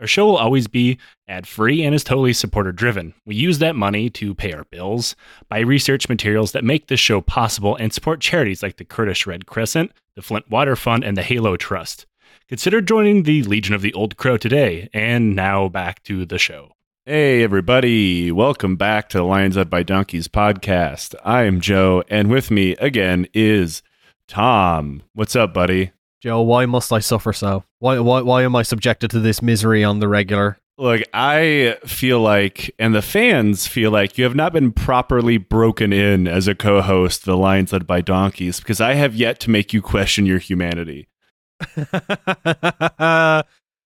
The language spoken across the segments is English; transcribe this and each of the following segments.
Our show will always be ad free and is totally supporter driven. We use that money to pay our bills, buy research materials that make this show possible, and support charities like the Kurdish Red Crescent, the Flint Water Fund, and the Halo Trust. Consider joining the Legion of the Old Crow today. And now back to the show. Hey, everybody. Welcome back to the Lions Led by Donkeys podcast. I am Joe, and with me again is Tom. What's up, buddy? Joe, why must I suffer so? Why, why, why am I subjected to this misery on the regular? Look, I feel like, and the fans feel like, you have not been properly broken in as a co host, The Lions Led by Donkeys, because I have yet to make you question your humanity.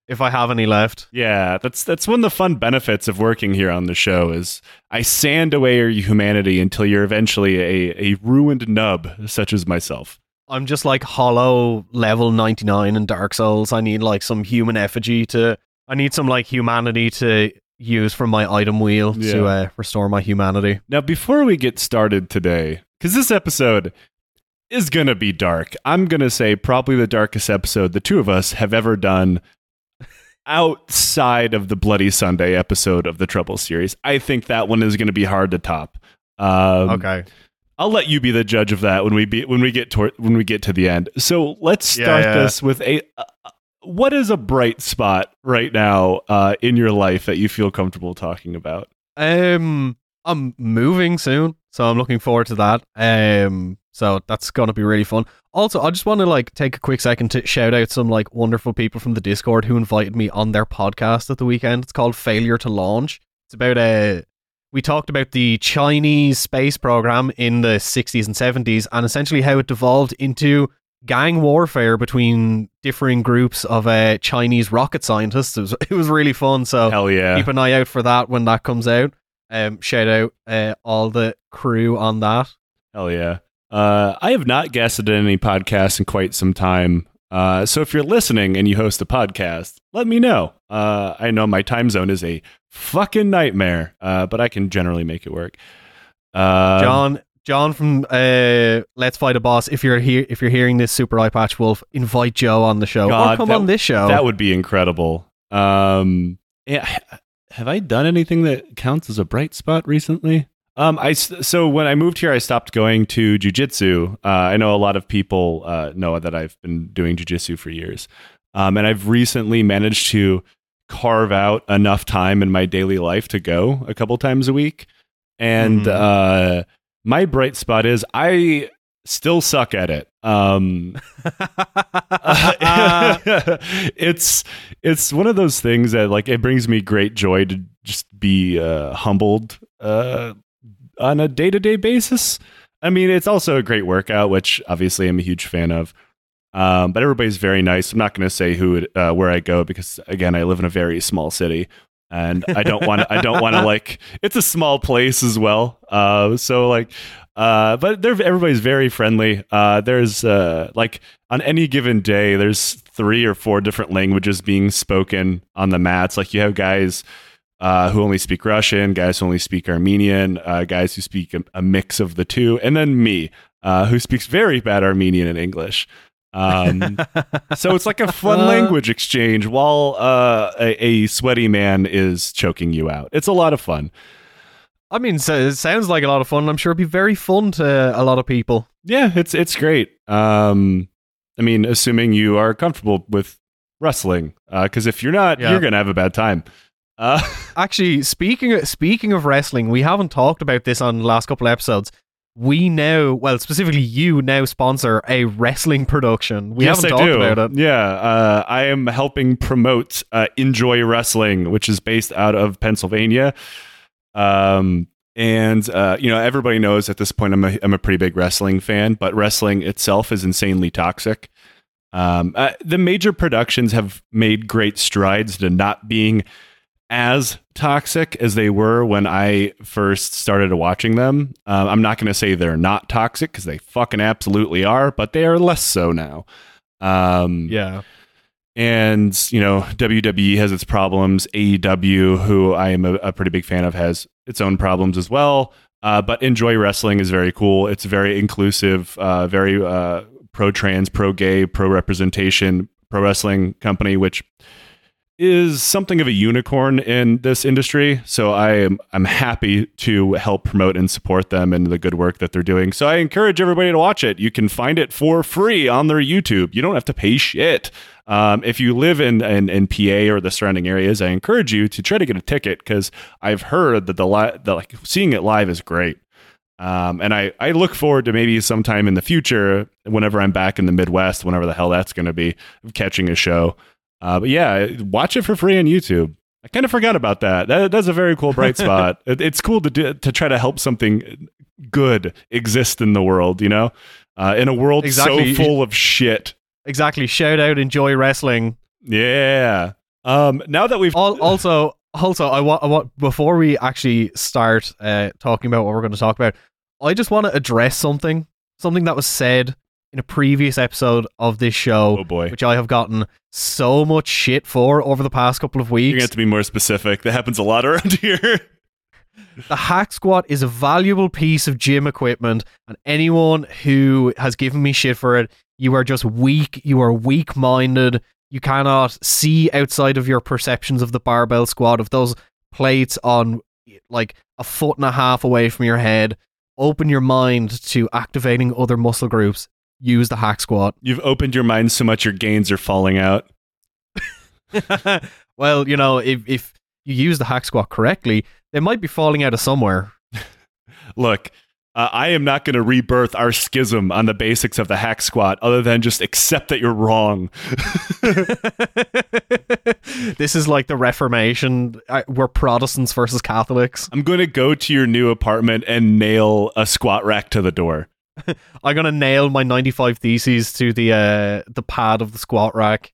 if I have any left. Yeah, that's that's one of the fun benefits of working here on the show is I sand away your humanity until you're eventually a, a ruined nub, such as myself. I'm just like hollow level 99 in Dark Souls. I need like some human effigy to. I need some like humanity to use from my item wheel Yeah. to uh, restore my humanity. Now, before we get started today, because this episode is going to be dark, I'm going to say probably the darkest episode the two of us have ever done outside of the Bloody Sunday episode of the Trouble series. I think that one is going to be hard to top. Um, Okay. I'll let you be the judge of that when we be when we get toward when we get to the end. So let's Yeah, start yeah. this with a. Uh, what is a bright spot right now uh, in your life that you feel comfortable talking about? Um, I'm moving soon, so I'm looking forward to that. Um, so that's gonna be really fun. Also, I just want to like take a quick second to shout out some like wonderful people from the Discord who invited me on their podcast at the weekend. It's called Failure to Launch. It's about a. We talked about the Chinese space program in the 60s and 70s, and essentially how it devolved into gang warfare between differing groups of uh, Chinese rocket scientists. It was, it was really fun. So Hell yeah! keep an eye out for that when that comes out. Um, shout out uh, all the crew on that. Hell yeah. Uh, I have not guested at any podcasts in quite some time. Uh, so if you're listening and you host a podcast, let me know. Uh, I know my time zone is a fucking nightmare, uh, but I can generally make it work. Uh, John, John from uh, Let's Fight a Boss. If you're here, if you're hearing this, Super Eyepatch Wolf, invite Joe on the show God, or come that- on this show. That would be incredible. Um, yeah, have I done anything that counts as a bright spot recently? Um, I so when I moved here, I stopped going to jujitsu. Uh, I know a lot of people uh, know that I've been doing jujitsu for years, um, and I've recently managed to carve out enough time in my daily life to go a couple times a week. And Mhm. uh, my bright spot is I still suck at it. Um, it's it's one of those things that like it brings me great joy to just be uh, humbled uh, on a day to day basis. I mean, it's also a great workout, which obviously I'm a huge fan of. Um, but everybody's very nice. I'm not going to say who it, uh, where I go because again, I live in a very small city, and I don't want to. I don't want to like. It's a small place as well. Uh, so like, uh, but they're everybody's very friendly. Uh, there's uh, like on any given day, there's three or four different languages being spoken on the mats. Like you have guys uh, who only speak Russian, guys who only speak Armenian, uh, guys who speak a, a mix of the two, and then me, uh, who speaks very bad Armenian and English. Um, so it's like a fun Uh. language exchange while uh, a, a sweaty man is choking you out. It's a lot of fun. I mean, so it sounds like a lot of fun. I'm sure it'd be very fun to a lot of people. Yeah, it's it's great. Um, I mean, assuming you are comfortable with wrestling, because if you're not, Yeah. you're gonna have a bad time. Uh, Actually, speaking of, speaking of wrestling, we haven't talked about this on the last couple episodes. We now, well, specifically you now sponsor a wrestling production. We yes, haven't I talked do. about it. Yeah, uh, I am helping promote uh, Enjoy Wrestling, which is based out of Pennsylvania. Um, and uh, you know, everybody knows at this point I'm a I'm a pretty big wrestling fan, but wrestling itself is insanely toxic. Um, uh, the major productions have made great strides to not being as toxic as they were when I first started watching them. Uh, I'm not going to say they're not toxic because they fucking absolutely are, but they are less so now. Um, Yeah. and you know WWE has its problems. AEW, who I am a, a pretty big fan of, has its own problems as well. Uh, but Enjoy Wrestling is very cool. It's very inclusive, uh, very uh, pro trans, pro gay, pro representation, pro wrestling company, which is something of a unicorn in this industry. So I am I'm happy to help promote and support them and the good work that they're doing. So I encourage everybody to watch it. You can find it for free on their YouTube. You don't have to pay shit. Um, if you live in, in in PA or the surrounding areas, I encourage you to try to get a ticket because I've heard that the, li- the like seeing it live is great. Um, and I, I look forward to maybe sometime in the future, whenever I'm back in the Midwest, whenever the hell that's going to be, catching a show. Uh, but yeah, watch it for free on YouTube. I kind of forgot about that. that. That's a very cool bright spot. It, it's cool to do, to try to help something good exist in the world. You know, uh, in a world Exactly. so full of shit. Exactly. Shout out, enjoy wrestling. Yeah. Um, now that we've Al- also, also, I want, I want before we actually start uh, talking about what we're going to talk about, I just want to address something, something that was said in a previous episode of this show, oh boy, which I have gotten so much shit for over the past couple of you're weeks. gonna have to be more specific. That happens a lot around here. The hack squat is a valuable piece of gym equipment, and anyone who has given me shit for it, you are just weak. You are weak minded. You cannot see outside of your perceptions of the barbell squat, of those plates on like a foot and a half away from your head. Open your mind to activating other muscle groups. Use the hack squat. You've opened your mind so much your gains are falling out. well, you know, if, if you use the hack squat correctly, they might be falling out of somewhere. Look, uh, I am not going to rebirth our schism on the basics of the hack squat other than just accept that you're wrong. this is like the Reformation. We're Protestants versus Catholics. I'm going to go to your new apartment and nail a squat rack to the door. I'm gonna nail my 95 theses to the uh, the pad of the squat rack.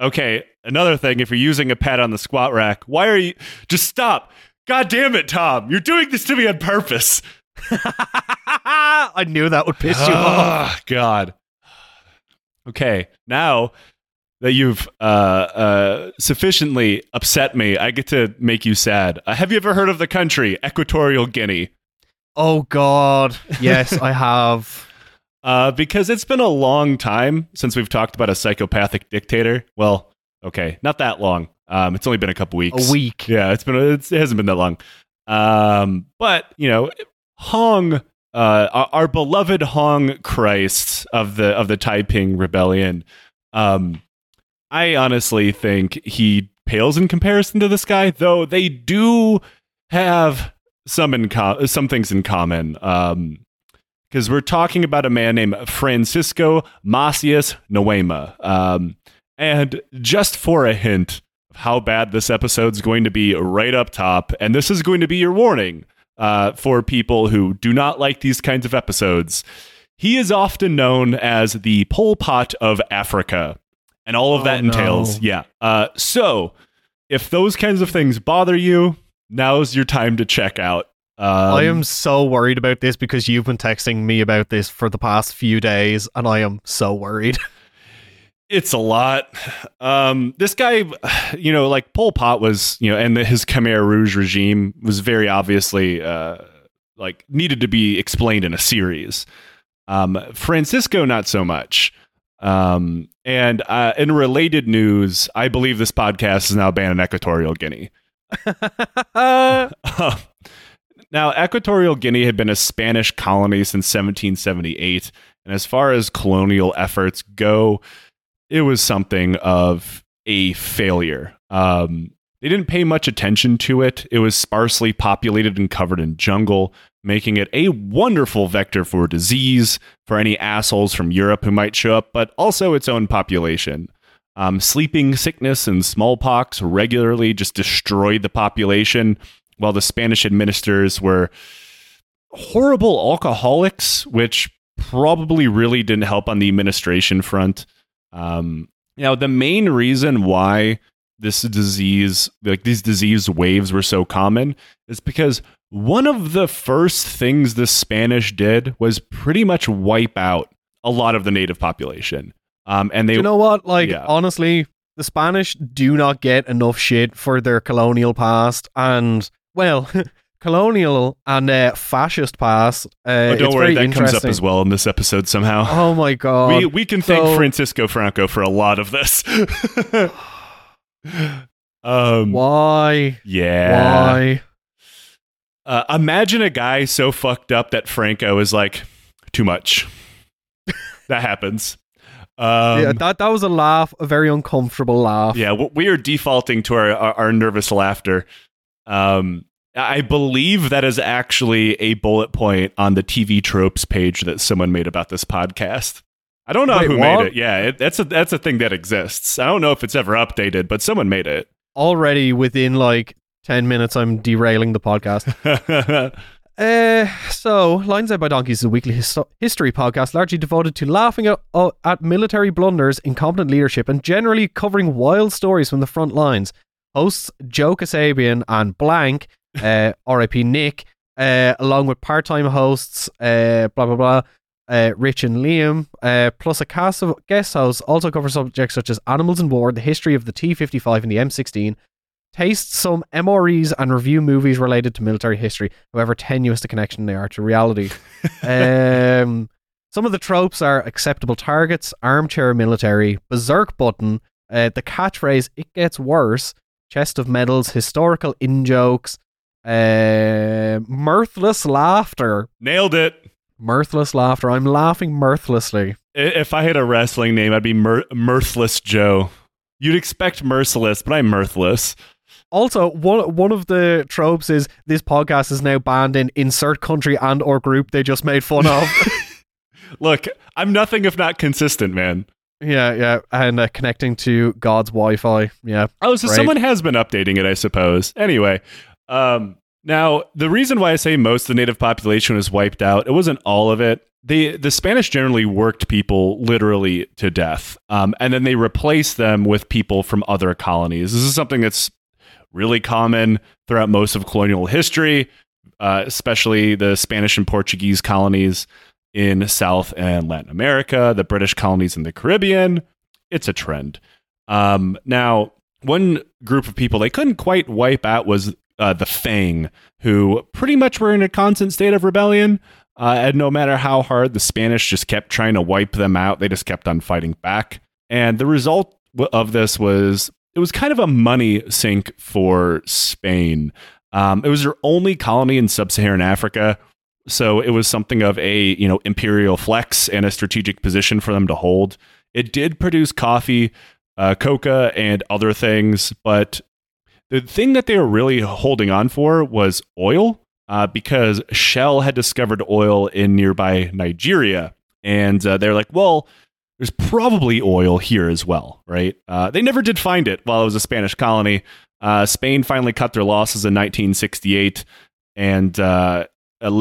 Okay, another thing if you're using a pad on the squat rack, why are you just stop? God damn it, Tom. You're doing this to me on purpose. I knew that would piss you off. Ah, God. Okay, now that you've uh, uh, sufficiently upset me, I get to make you sad. Uh, have you ever heard of the country Equatorial Guinea? Oh God, yes, I have. Uh, because it's been a long time since we've talked about a psychopathic dictator. Well, okay, not that long. Um, it's only been a couple weeks. A week. Yeah, it's been it's, it hasn't been that long. Um, but you know, Hong, uh, our, our beloved Hong Christ of the of the Taiping Rebellion. Um, I honestly think he pales in comparison to this guy, though they do have some in com- some things in common. Um, because we're talking about a man named Francisco Macias Nguema. Um, and just for a hint of how bad this episode's going to be right up top, and this is going to be your warning uh, for people who do not like these kinds of episodes, he is often known as the Pol Pot of Africa. And all of Oh, that no. entails, yeah. Uh, so, if those kinds of things bother you, now's your time to check out. Um, I am so worried about this because you've been texting me about this for the past few days, and I am so worried. It's a lot. Um, this guy, you know, like Pol Pot was, you know, and his Khmer Rouge regime was very obviously uh, like needed to be explained in a series. Um, Francisco, not so much. Um, and uh, in related news, I believe this podcast is now banned in Equatorial Guinea. now, Equatorial Guinea had been a Spanish colony since 1778, and as far as colonial efforts go, it was something of a failure. Um, they didn't pay much attention to it. It was sparsely populated and covered in jungle, making it a wonderful vector for disease for any assholes from Europe who might show up, but also its own population. Um, sleeping sickness and smallpox regularly just destroyed the population, while the Spanish administrators were horrible alcoholics, which probably really didn't help on the administration front. Um, now, the main reason why this disease, like these disease waves were so common is because one of the first things the Spanish did was pretty much wipe out a lot of the native population. Um, and they, you know what? Like, Yeah. honestly, the Spanish do not get enough shit for their colonial past and, well, colonial and uh, fascist past. Uh, oh, don't worry, that comes up as well in this episode somehow. Oh my god! we we can thank Francisco Franco for a lot of this. um, Why? yeah. Why? Uh, imagine a guy so fucked up that Franco is like, too much. that happens. Um, yeah, that that was a laugh, a very uncomfortable laugh. yeah, we are defaulting to our, our, our nervous laughter. Um, I believe that is actually a bullet point on the TV tropes page that someone made about this podcast. I don't know Wait, who what? made it. Yeah, it, that's a that's a thing that exists. I don't know if it's ever updated, but someone made it. Already within like ten minutes, I'm derailing the podcast. Uh, so, Lions Led by Donkeys is a weekly histo- history podcast largely devoted to laughing at, uh, at military blunders, incompetent leadership, and generally covering wild stories from the front lines. Hosts Joe Kassabian and Blank, uh, RIP Nick, uh, along with part time hosts, uh, blah, blah, blah, uh, Rich and Liam, uh, plus a cast of guest hosts, also cover subjects such as animals in war, the history of the T 55 and the M16 taste some MREs and review movies related to military history, however tenuous the connection they are to reality. um, some of the tropes are acceptable targets, armchair military, berserk button, uh, the catchphrase "It gets worse," chest of medals, historical in jokes, uh, mirthless laughter, Nailed it. mirthless laughter. I'm laughing mirthlessly. If I had a wrestling name, I'd be Mir- Mirthless Joe. You'd expect merciless, but I'm mirthless. Also, one one of the tropes is this podcast is now banned in insert country and or group they just made fun of. Look, I'm nothing if not consistent, man. Yeah, yeah, and uh, connecting to God's Wi-Fi. Yeah, Oh, so Right. someone has been updating it, I suppose. Anyway, um, now the reason why I say most of the native population was wiped out, it wasn't all of it. The the Spanish generally worked people literally to death, um, and then they replaced them with people from other colonies. This is something that's really common throughout most of colonial history, uh, especially the Spanish and Portuguese colonies in South and Latin America, the British colonies in the Caribbean. It's a trend. Um, now, one group of people they couldn't quite wipe out was uh, the Fang, who pretty much were in a constant state of rebellion. Uh, and no matter how hard the Spanish just kept trying to wipe them out, they just kept on fighting back. And the result of this was it was kind of a money sink for Spain. Um, it was their only colony in sub-Saharan Africa, so it was something of a you know imperial flex and a strategic position for them to hold. It did produce coffee, uh, coca, and other things, but the thing that they were really holding on for was oil, uh, because Shell had discovered oil in nearby Nigeria, and uh, they're like, well. There's probably oil here as well, right? Uh, they never did find it while it was a Spanish colony. Uh, Spain finally cut their losses in 1968, and uh,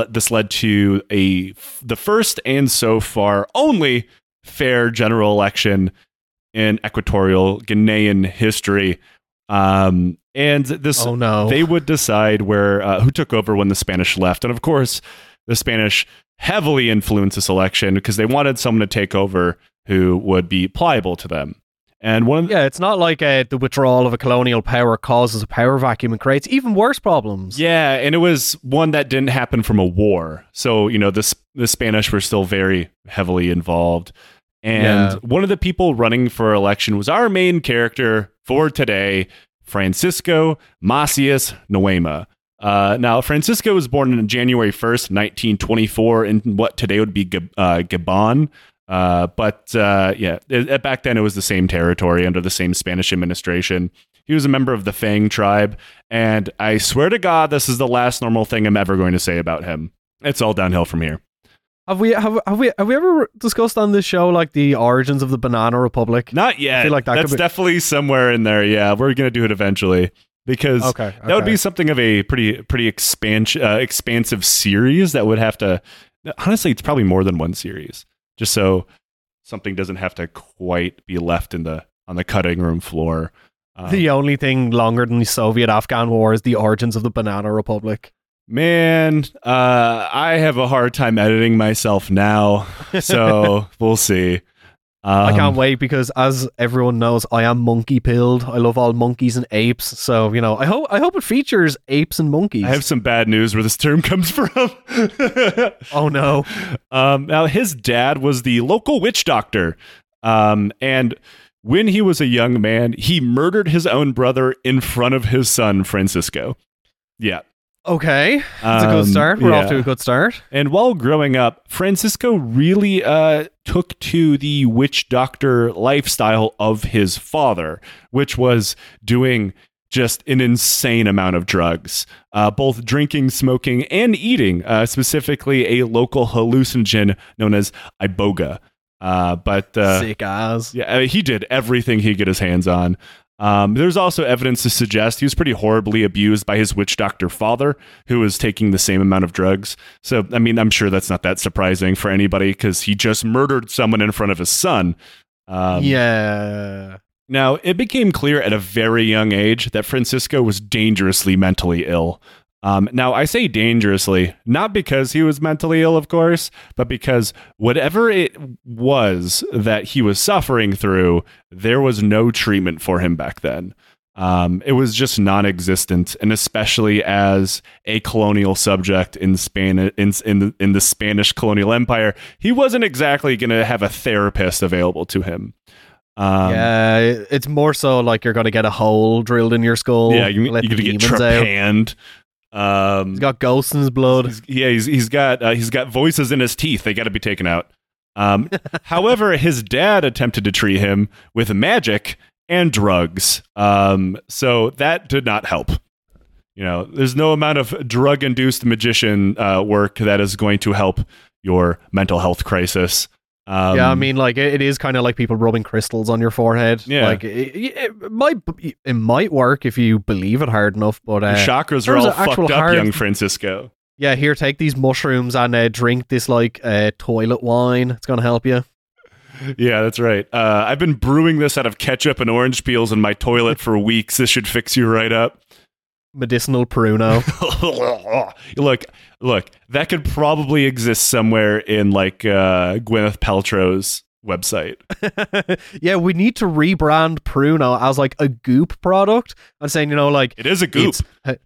this led to a the first and so far only fair general election in equatorial Guinean history. Um, and this Oh no. they would decide where uh, who took over when the Spanish left, and of course, the Spanish heavily influenced this election because they wanted someone to take over who would be pliable to them. And one of the, yeah, it's not like uh, the withdrawal of a colonial power causes a power vacuum and creates even worse problems. yeah, and it was one that didn't happen from a war, so you know the the Spanish were still very heavily involved. And Yeah. one of the people running for election was our main character for today, Francisco Macias Nguema. Uh, now, Francisco was born on January 1st, 1924, in what today would be Gab- uh, Gabon. Uh, but uh, yeah, it- back then it was the same territory under the same Spanish administration. He was a member of the Fang tribe, and I swear to God, this is the last normal thing I'm ever going to say about him. It's all downhill from here. Have we have, have we have we ever discussed on this show like the origins of the Banana Republic? Not yet. like that That's be- definitely somewhere in there. Yeah, we're gonna do it eventually because Okay, that would be something of a pretty pretty expansion uh, expansive series that would have to. Honestly, it's probably more than one series, just so something doesn't have to quite be left in the on the cutting room floor. Um, the only thing longer than the Soviet Afghan War is the origins of the Banana Republic. man, uh, I have a hard time editing myself now, so we'll see. Um, I can't wait because, as everyone knows, I am monkey pilled. I love all monkeys and apes. So you know, I hope I hope it features apes and monkeys. I have some bad news where this term comes from. oh no! um, now, his dad was the local witch doctor, um, and when he was a young man, he murdered his own brother in front of his son Francisco. Yeah, Okay, that's a Um, good start. We're off to a good start. And while growing up, Francisco really uh, took to the witch doctor lifestyle of his father, which was doing just an insane amount of drugs, uh, both drinking, smoking, and eating, uh, specifically a local hallucinogen known as iboga. Uh, but uh, Sick ass. yeah, I mean, he did everything he could get his hands on. Um, there's also evidence to suggest he was pretty horribly abused by his witch doctor father, who was taking the same amount of drugs. So, I mean, I'm sure that's not that surprising for anybody because he just murdered someone in front of his son. Um, yeah. Now, it became clear at a very young age that Francisco was dangerously mentally ill. Um, now, I say dangerously, not because he was mentally ill, of course, but because whatever it was that he was suffering through, there was no treatment for him back then. Um, it was just non-existent, and especially as a colonial subject in Span in in the, in the Spanish colonial empire, he wasn't exactly going to have a therapist available to him. Um, yeah, it's more so like you're gonna get a hole drilled in your skull. yeah, you, you're gonna get demons out. Um, He's got ghosts in his blood. he's- yeah, he's he's got uh, he's got voices in his teeth. They got to be taken out. Um, however, his dad attempted to treat him with magic and drugs. Um, so that did not help. You know, there's no amount of drug-induced magician uh, work that is going to help your mental health crisis. Um, yeah, I mean, like it, it is kind of like people rubbing crystals on your forehead. Yeah. like it, it, might it might work if you believe it hard enough. But your uh, chakras are all fucked up, hard- young Francisco. yeah, here, take these mushrooms and uh, drink this like uh, toilet wine. It's gonna help you. Yeah, that's right. Uh, I've been brewing this out of ketchup and orange peels in my toilet for weeks. This should fix you right up. Medicinal Pruno. look, look, that could probably exist somewhere in like uh, Gwyneth Paltrow's website. yeah, we need to rebrand Pruno as like a goop product. I'm saying, you know, like It is a goop. It's,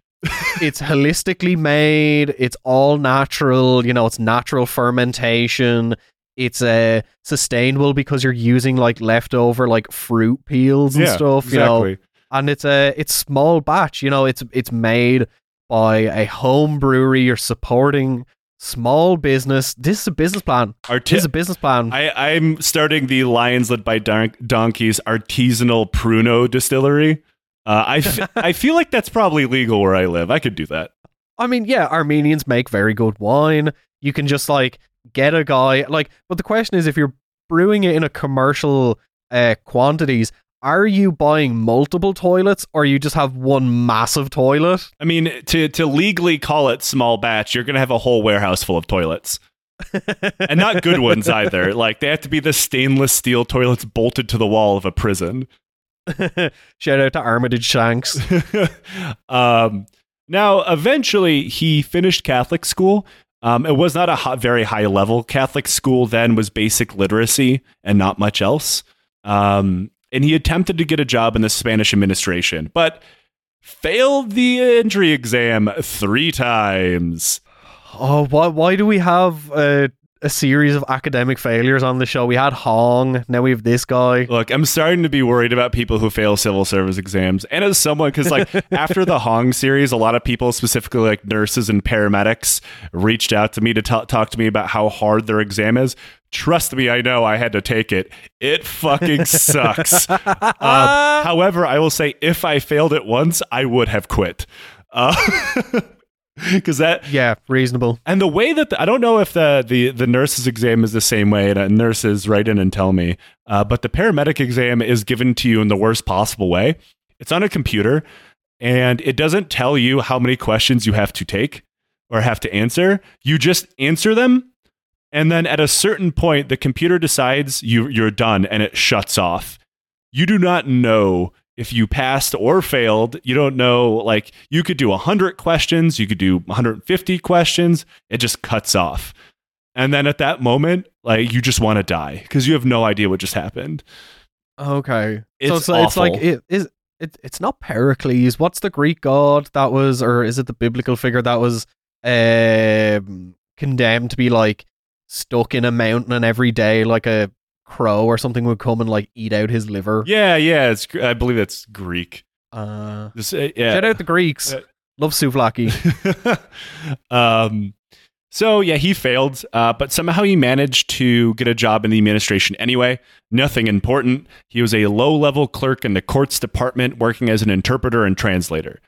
it's holistically made. It's all natural. You know, it's natural fermentation. It's uh, sustainable because you're using like leftover like fruit peels and yeah, stuff. You know, exactly. And it's a it's small batch. You know, it's it's made by a home brewery. You're supporting small business. This is a business plan. Arti- This is a business plan. I, I'm starting the Lions Led by Don- Donkeys artisanal Pruno distillery. Uh, I, f- I feel like that's probably legal where I live. I could do that. I mean, yeah, Armenians make very good wine. You can just like get a guy like but the question is if you're brewing it in a commercial uh quantities, are you buying multiple toilets or you just have one massive toilet? I mean, to to legally call it small batch, you're gonna have a whole warehouse full of toilets, and not good ones either. Like they have to be the stainless steel toilets bolted to the wall of a prison. Shout out to Armitage Shanks. um, now, eventually, he finished Catholic school. Um, it was not a hi- very high level Catholic school then; was basic literacy and not much else. Um, and he attempted to get a job in the Spanish administration, but failed the entry exam three times. Oh, why why do we have uh, a series of academic failures on the show? We had Hong, now we have this guy. Look, I'm starting to be worried about people who fail civil service exams. And as someone, because like after the Hong series, a lot of people, specifically like nurses and paramedics, reached out to me to ta- talk to me about how hard their exam is. Trust me, I know I had to take it. It fucking sucks. um, however, I will say if I failed it once, I would have quit. Because that Yeah, reasonable. and the way that the, I don't know if the, the the nurse's exam is the same way, and uh, nurses write in and tell me, uh, but the paramedic exam is given to you in the worst possible way. It's on a computer, and it doesn't tell you how many questions you have to take or have to answer. You just answer them, and then at a certain point, the computer decides you you're done, and it shuts off. You do not know if you passed or failed. You don't know, like, you could do 100 questions, you could do 150 questions. It just cuts off. And then at that moment, like, you just want to die because you have no idea what just happened. Okay. It's so it's, it's like it is it, it's not Pericles. What's the Greek god that was or is it the biblical figure that was um condemned to be like stuck in a mountain and every day like a crow or something would come and like eat out his liver? Yeah, yeah. It's, I believe that's Greek. Uh This, uh, yeah. shout out the Greeks. Uh, Love souvlaki. um, so yeah, he failed, uh, but somehow he managed to get a job in the administration anyway. Nothing important. He was a low-level clerk in the courts department, working as an interpreter and translator.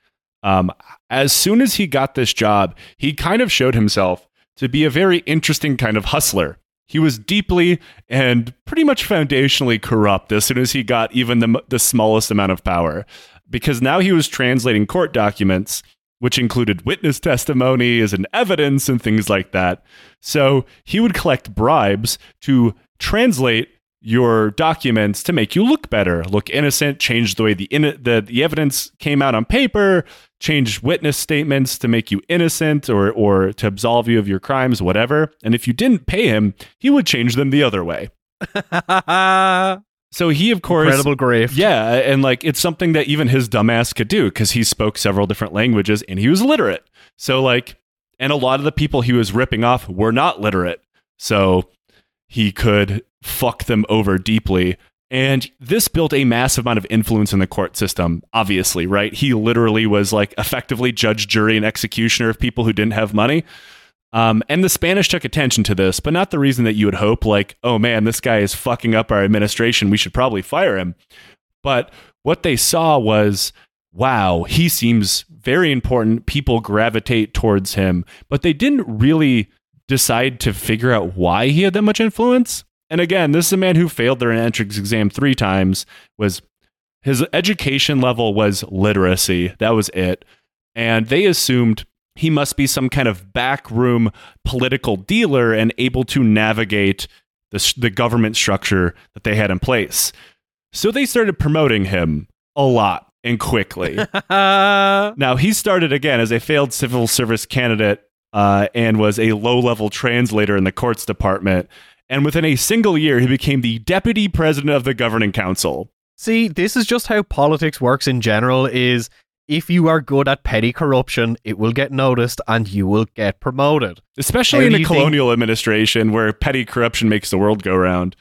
Um, as soon as he got this job, he kind of showed himself to be a very interesting kind of hustler. He was deeply and pretty much foundationally corrupt as soon as he got even the, the smallest amount of power, because now he was translating court documents which included witness testimonies and evidence and things like that. So he would collect bribes to translate your documents to make you look better, look innocent, change the way the in- the, the evidence came out on paper, change witness statements to make you innocent or or to absolve you of your crimes, whatever. And if you didn't pay him, he would change them the other way. So he, of course, Incredible grief. yeah, and like it's something that even his dumbass could do because he spoke several different languages and he was literate. So like, and a lot of the people he was ripping off were not literate. So he could fuck them over deeply. And this built a massive amount of influence in the court system, obviously, right? He literally was like effectively judge, jury, and executioner of people who didn't have money. Um, and the Spanish took attention to this, but not the reason that you would hope, like, oh man, this guy is fucking up our administration. We should probably fire him. But what they saw was, wow, he seems very important. People gravitate towards him, but they didn't really decide to figure out why he had that much influence. And again, this is a man who failed their entrance exam three times. Was his education level was literacy. That was it. And they assumed he must be some kind of backroom political dealer and able to navigate the, the government structure that they had in place. So they started promoting him a lot and quickly. now, he started again as a failed civil service candidate uh, and was a low level translator in the courts department. And within a single year, he became the deputy president of the governing council. See, this is just how politics works in general is if you are good at petty corruption, it will get noticed and you will get promoted. Especially How in a you think- colonial administration where petty corruption makes the world go round.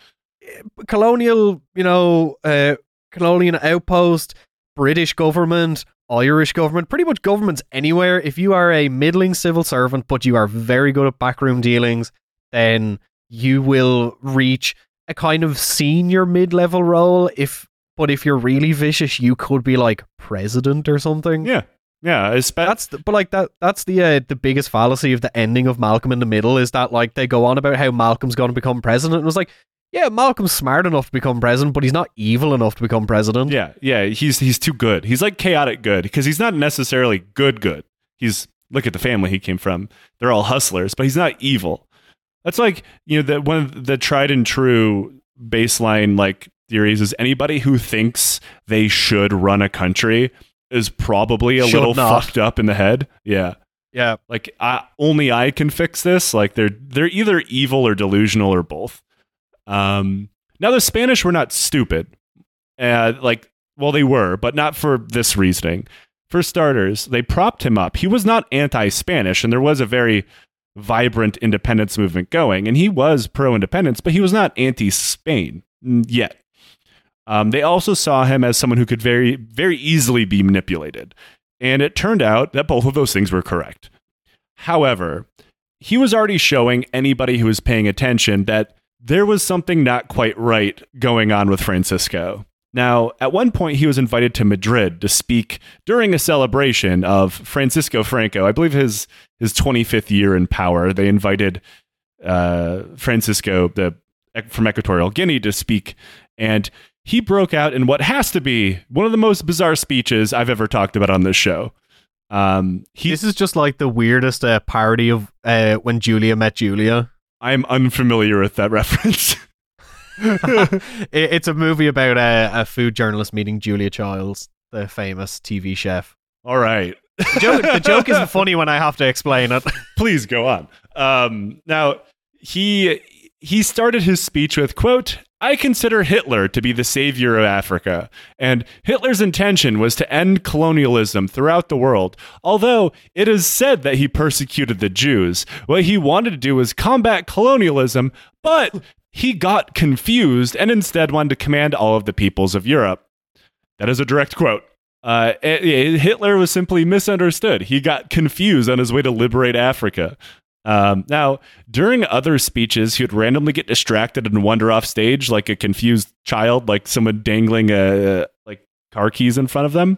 Colonial, you know, uh, colonial outpost, British government, Irish government, pretty much governments anywhere. If you are a middling civil servant, but you are very good at backroom dealings, then you will reach a kind of senior mid-level role. If but if you're really vicious, you could be like president or something. Yeah. Yeah. Espe- That's the, but like that that's the uh, the biggest fallacy of the ending of Malcolm in the Middle is that like they go on about how Malcolm's going to become president and it was like yeah Malcolm's smart enough to become president but he's not evil enough to become president. Yeah, yeah, he's he's too good. He's like chaotic good because he's not necessarily good good. He's look at the family he came from. They're all hustlers, but he's not evil. That's like, you know, the one of the tried and true baseline like theories is anybody who thinks they should run a country is probably a Should little not. fucked up in the head. Yeah. Yeah. Like I, only I can fix this. Like they're they're either evil or delusional or both. Um, now the Spanish were not stupid. Uh, like well they were, but not for this reasoning. For starters, they propped him up. He was not anti-Spanish, and there was a very vibrant independence movement going, and he was pro-independence, but he was not anti-Spain mm, yet. Um, they also saw him as someone who could very, very easily be manipulated. And it turned out that both of those things were correct. However, he was already showing anybody who was paying attention that there was something not quite right going on with Francisco. Now, at one point, he was invited to Madrid to speak during a celebration of Francisco Franco. I believe his his 25th year in power. They invited uh, Francisco the, from Equatorial Guinea to speak, and he broke out in what has to be one of the most bizarre speeches I've ever talked about on this show. Um, he, This is just like the weirdest uh, parody of uh, when Julia met Julia. I'm unfamiliar with that reference. It- it's a movie about a, a food journalist meeting Julia Childs, the famous TV chef. All right. The joke, the joke isn't funny when I have to explain it. Please go on. Um, now he he started his speech with quote I consider Hitler to be the savior of Africa, and Hitler's intention was to end colonialism throughout the world. Although it is said that he persecuted the Jews, what he wanted to do was combat colonialism, but he got confused and instead wanted to command all of the peoples of Europe. That is a direct quote. Uh, eh, eh, Hitler was simply misunderstood. He got confused on his way to liberate Africa. Um, now, during other speeches, he would randomly get distracted and wander off stage like a confused child, like someone dangling a, like car keys in front of them.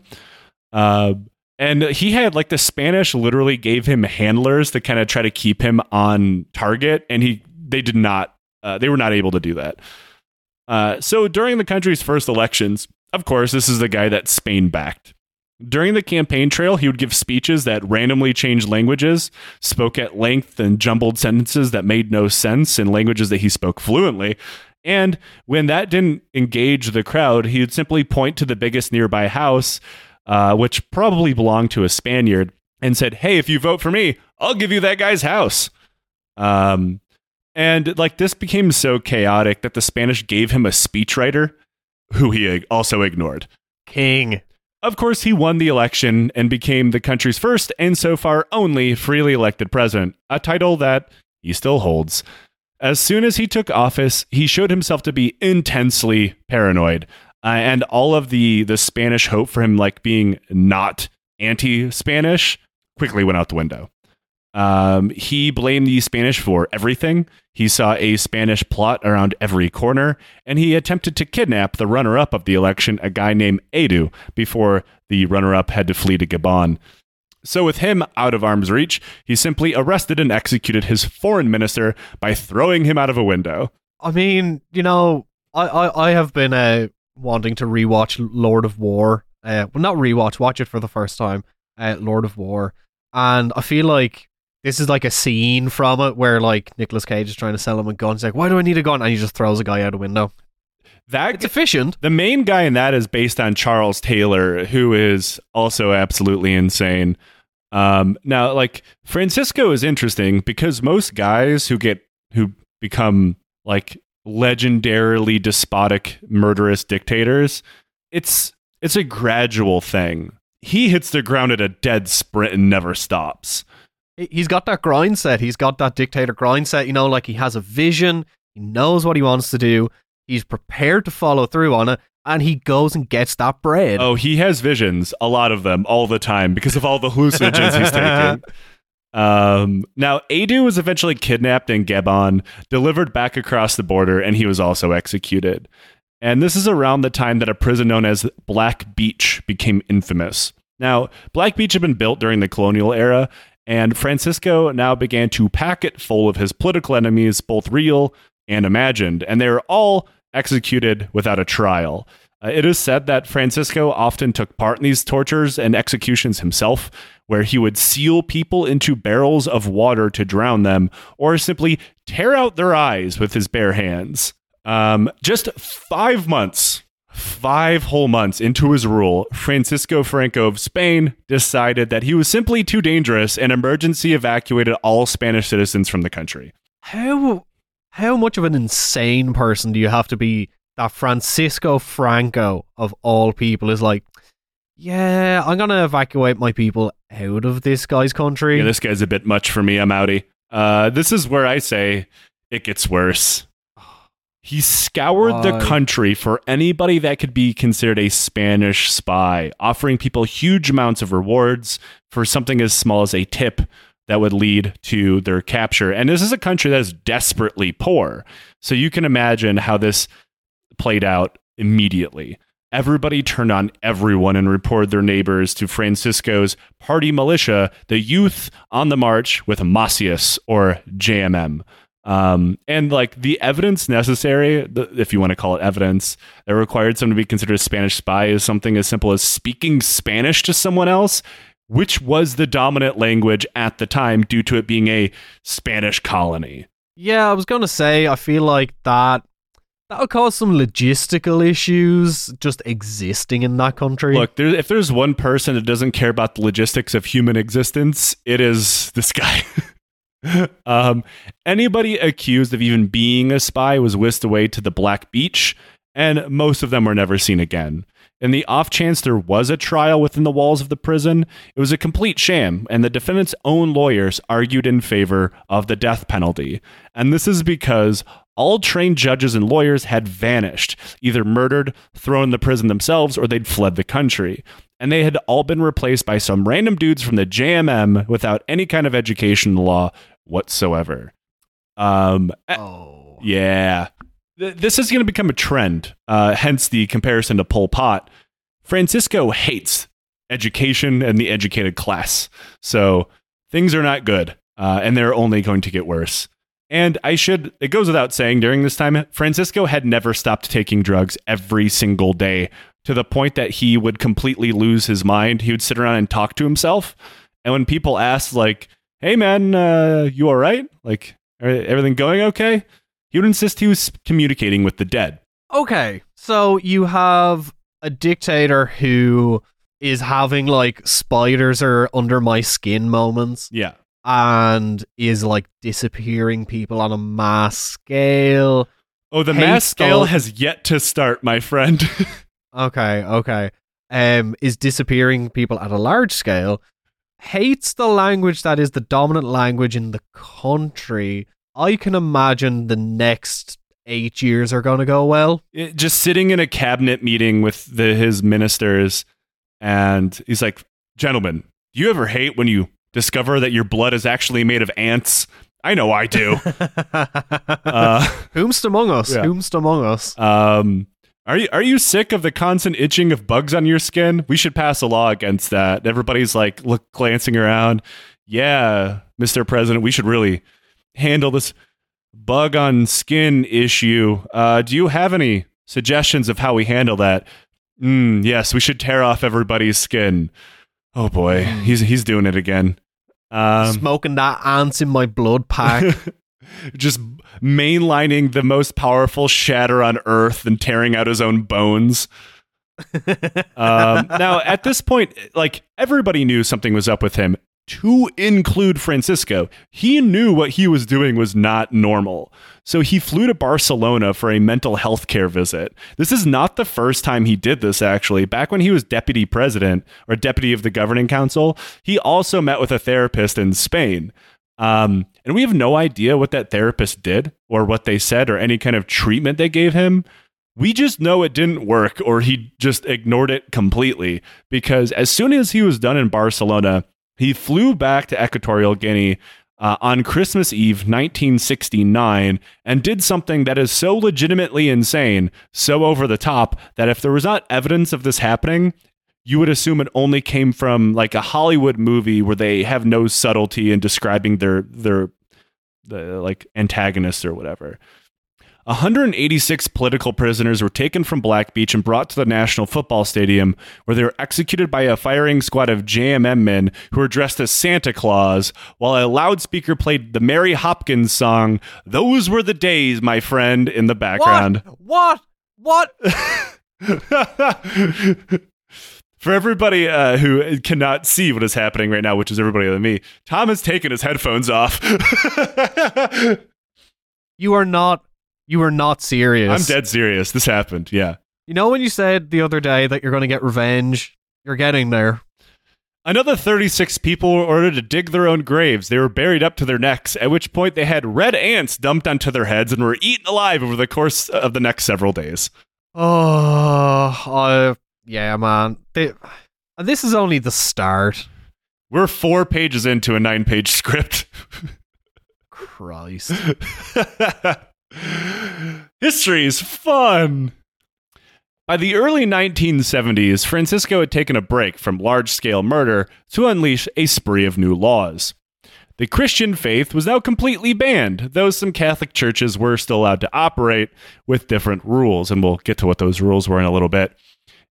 Uh, and he had like the Spanish literally gave him handlers to kind of try to keep him on target, and he they did not. Uh, they were not able to do that. Uh, so during the country's first elections, of course, this is the guy that Spain backed. During the campaign trail, he would give speeches that randomly changed languages, spoke at length and jumbled sentences that made no sense in languages that he spoke fluently. And when that didn't engage the crowd, he would simply point to the biggest nearby house, uh, which probably belonged to a Spaniard, and said, Hey, if you vote for me, I'll give you that guy's house. Um, and like this became so chaotic that the Spanish gave him a speechwriter who he also ignored. King. Of course, he won the election and became the country's first and so far only freely elected president, a title that he still holds. As soon as he took office, he showed himself to be intensely paranoid, uh, and all of the the Spanish hope for him like being not anti-Spanish quickly went out the window. Um, he blamed the Spanish for everything. He saw a Spanish plot around every corner, and he attempted to kidnap the runner up of the election, a guy named Edu, before the runner up had to flee to Gabon. So, with him out of arm's reach, he simply arrested and executed his foreign minister by throwing him out of a window. I mean, you know, I, I, I have been uh, wanting to rewatch Lord of War. Uh, well, not rewatch, watch it for the first time. Uh, Lord of War, and I feel like this is like a scene from it where like Nicolas Cage is trying to sell him a gun. He's like, "Why do I need a gun?" And he just throws a guy out a window. That It's efficient. The main guy in that is based on Charles Taylor, who is also absolutely insane. Um, now, like Francisco is interesting because most guys who get who become like legendarily despotic, murderous dictators, it's it's a gradual thing. He hits the ground at a dead sprint and never stops. He- He's got that grind set. He's got that dictator grind set. You know, like he has a vision. He knows what he wants to do. He's prepared to follow through on it, and he goes and gets that bread. Oh, he has visions, a lot of them, all the time because of all the hallucinogens he's taking. Um, now, Adu was eventually kidnapped in Gabon, delivered back across the border, and he was also executed. And this is around the time that a prison known as Black Beach became infamous. Now, Black Beach had been built during the colonial era, and Francisco now began to pack it full of his political enemies, both real and imagined, and they were all executed without a trial. Uh, it is said that Francisco often took part in these tortures and executions himself, where he would seal people into barrels of water to drown them, or simply tear out their eyes with his bare hands. Um, just five months, five whole months into his rule, Francisco Franco of Spain decided that he was simply too dangerous and emergency evacuated all Spanish citizens from the country. how how much of an insane person do you have to be that Francisco Franco of all people is like, yeah, I'm gonna evacuate my people out of this guy's country. Yeah, this guy's a bit much for me. I'm outie. Uh, this is where I say it gets worse. He scoured the country for anybody that could be considered a Spanish spy, offering people huge amounts of rewards for something as small as a tip that would lead to their capture. And this is a country that is desperately poor. So you can imagine how this played out immediately. Everybody turned on everyone and reported their neighbors to Francisco's party militia, the youth on the march with Macias or JMM. Um, and like the evidence necessary, the, if you want to call it evidence, that required someone to be considered a Spanish spy is something as simple as speaking Spanish to someone else, which was the dominant language at the time due to it being a Spanish colony. Yeah, I was gonna say I feel like that that'll cause some logistical issues just existing in that country. Look, there, if there's one person that doesn't care about the logistics of human existence, it is this guy. um, anybody accused of even being a spy was whisked away to the Black Beach, and most of them were never seen again. In the off chance there was a trial within the walls of the prison, it was a complete sham, and the defendant's own lawyers argued in favor of the death penalty. And this is because all trained judges and lawyers had vanished, either murdered, thrown in the prison themselves, or they'd fled the country. And they had all been replaced by some random dudes from the JMM without any kind of education in law whatsoever. Um, oh. yeah. Th- This is going to become a trend, uh, hence the comparison to Pol Pot. Francisco hates education and the educated class. So things are not good, uh, and they're only going to get worse. And I should, it goes without saying, during this time, Francisco had never stopped taking drugs every single day to the point that he would completely lose his mind. He would sit around and talk to himself. And when people asked, like, hey man, uh, you all right? Like, "Are- everything going okay? He would insist he was communicating with the dead. Okay, so you have a dictator who is having like spiders are under my skin moments Yeah. and is like disappearing people on a mass scale. Oh, the mass scale has yet to start, my friend. Okay, okay. Um, is disappearing people at a large scale. Hates the language that is the dominant language in the country. I can imagine the next eight years are going to go well. It- just sitting in a cabinet meeting with the, his ministers, and he's like, "Gentlemen, do you ever hate when you discover that your blood is actually made of ants? I know I do." uh, Whomst among us? Yeah. Whomst among us? um, are you are you sick of the constant itching of bugs on your skin? We should pass a law against that. Everybody's like look glancing around. Yeah, Mr. President, we should really handle this bug on skin issue. Uh, do you have any suggestions of how we handle that? Mm, yes, we should tear off everybody's skin. Oh boy, he's he's doing it again. Um, Smoking that ants in my blood pack. just mainlining the most powerful shatter on earth and tearing out his own bones. Um, now, at this point, like everybody knew something was up with him, to include Francisco. He knew what he was doing was not normal. So he flew to Barcelona for a mental health care visit. This is not the first time he did this, actually. Back when he was deputy president or deputy of the governing council, he also met with a therapist in Spain. Um, and we have no idea what that therapist did or what they said or any kind of treatment they gave him. We just know it didn't work or he just ignored it completely because as soon as he was done in Barcelona, he flew back to Equatorial Guinea uh, on Christmas Eve 1969 and did something that is so legitimately insane, so over the top, that if there was not evidence of this happening, you would assume it only came from like a Hollywood movie where they have no subtlety in describing their their the like antagonists or whatever. 186 political prisoners were taken from Black Beach and brought to the National Football Stadium, where they were executed by a firing squad of JMM men who were dressed as Santa Claus, while a loudspeaker played the Mary Hopkins song, Those Were the Days, My Friend, in the background. What? What? For everybody uh, who cannot see what is happening right now, which is everybody other than me, Tom has taken his headphones off. You are not. You are not serious. I'm dead serious. This happened. Yeah. You know when you said the other day that you're going to get revenge? You're getting there. Another 36 people were ordered to dig their own graves. They were buried up to their necks, at which point they had red ants dumped onto their heads and were eaten alive over the course of the next several days. Oh, uh, yeah, man. They, this is only the start. We're four pages into a nine page script. Christ. History is fun. By the early 1970s, Francisco had taken a break from large scale murder to unleash a spree of new laws. The Christian faith was now completely banned, though some Catholic churches were still allowed to operate with different rules, and we'll get to what those rules were in a little bit.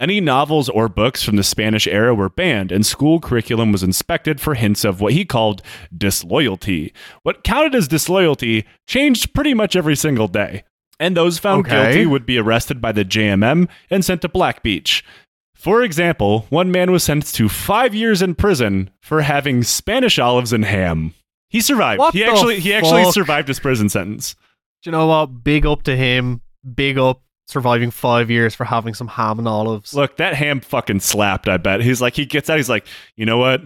Any novels or books from the Spanish era were banned, and school curriculum was inspected for hints of what he called disloyalty. What counted as disloyalty changed pretty much every single day. and those found Okay. guilty would be arrested by the JMM and sent to Black Beach. For example, one man was sentenced to five years in prison for having Spanish olives and ham. He survived. What he actually he actually survived his prison sentence. Do you know what? Big up to him. Big up surviving five years for having some ham and olives. Look, that ham fucking slapped, I bet. He's like he gets out, he's like, you know what?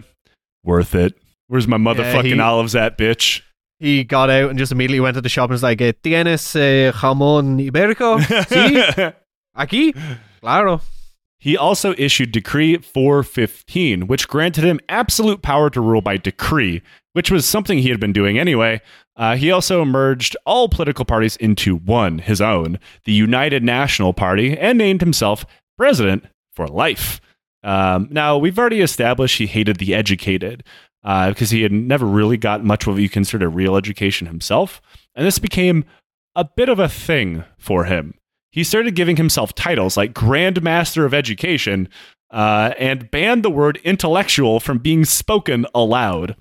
Worth it. Where's my motherfucking he- olives at, bitch? He got out and just immediately went to the shop and was like, eh, ¿Tienes eh, jamón ibérico? Sí, aquí. Claro. He also issued Decree 415, which granted him absolute power to rule by decree, which was something he had been doing anyway. Uh, he also merged all political parties into one, his own, the United National Party, and named himself president for life. Um, now, we've already established he hated the educated uh, because he had never really got much of what you consider real education himself. And this became a bit of a thing for him he started giving himself titles like Grand Master of Education uh, and banned the word intellectual from being spoken aloud.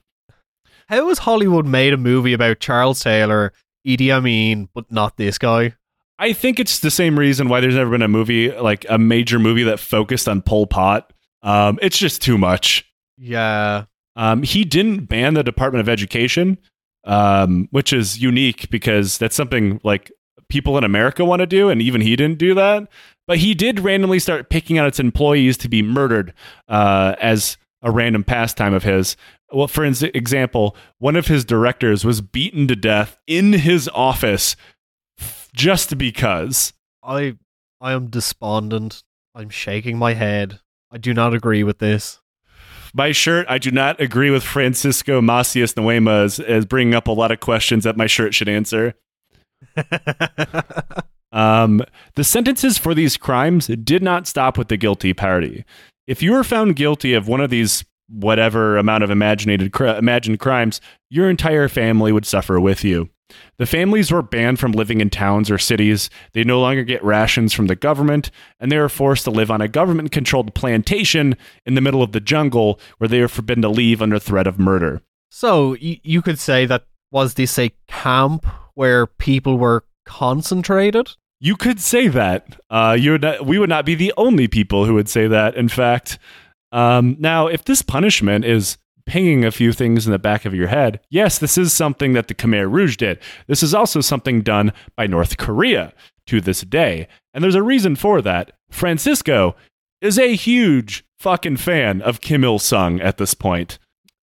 How has Hollywood made a movie about Charles Taylor, Idi Amin, but not this guy? I think it's the same reason why there's never been a movie, like a major movie that focused on Pol Pot. Um, it's just too much. Yeah. Um, he didn't ban the Department of Education, um, which is unique because that's something like people in America want to do, and even he didn't do that. But he did randomly start picking out its employees to be murdered uh, as a random pastime of his. Well, for example, one of his directors was beaten to death in his office just because. I I am despondent. I'm shaking my head. I do not agree with this. My shirt, I do not agree with Francisco Macias Nguema as, as bringing up a lot of questions that my shirt should answer. Um, the sentences for these crimes did not stop with the guilty party. If you were found guilty of one of these whatever amount of imaginated cri- imagined crimes, your entire family would suffer with you. The families were banned from living in towns or cities. They no longer get rations from the government, and they were forced to live on a government controlled plantation in the middle of the jungle where they were forbidden to leave under threat of murder. so y- you could say that was this a camp where people were concentrated? You could say that. Uh, you would not, we would not be the only people who would say that. In fact, um, now if this punishment is pinging a few things in the back of your head, yes, this is something that the Khmer Rouge did. This is also something done by North Korea to this day, and there's a reason for that. Francisco is a huge fucking fan of Kim Il Sung at this point,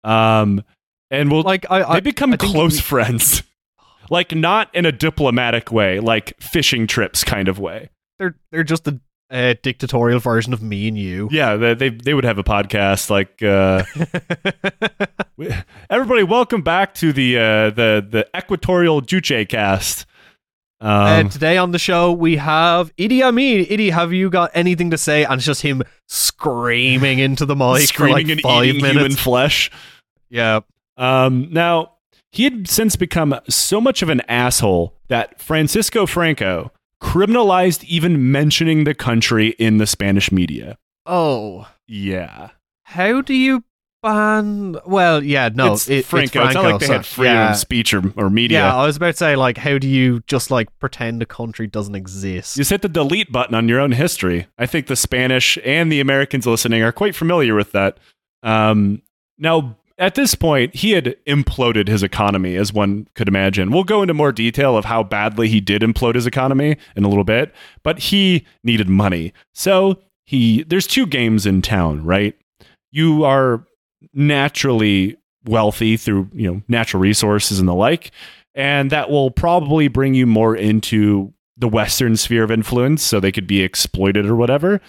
um, and will Like I, I they become I close we- friends. Like not in a diplomatic way, like fishing trips kind of way. they're they're just a uh, dictatorial version of me and you. Yeah, they they, they would have a podcast like uh, everybody. Welcome back to the uh, the the Equatorial Juche cast. Um, and today on the show we have Idi Amin. Idi, have you got anything to say? And it's just him screaming into the mic screaming for like and eating human flesh. Yeah. Um, now, he had since become so much of an asshole that Francisco Franco criminalized even mentioning the country in the Spanish media. Oh, Yeah. how do you ban? Well, yeah, no, it's it- Franco. It's, not like they so- had freedom yeah. of speech or, or media. Yeah, I was about to say, like, how do you just like pretend the country doesn't exist? You just hit the delete button on your own history. I think the Spanish and the Americans listening are quite familiar with that. Um, now, at this point, he had imploded his economy, as one could imagine. We'll go into more detail of how badly he did implode his economy in a little bit, but he needed money. So he there's two games in town, right? You are naturally wealthy through you know natural resources and the like, and that will probably bring you more into the Western sphere of influence, so they could be exploited or whatever.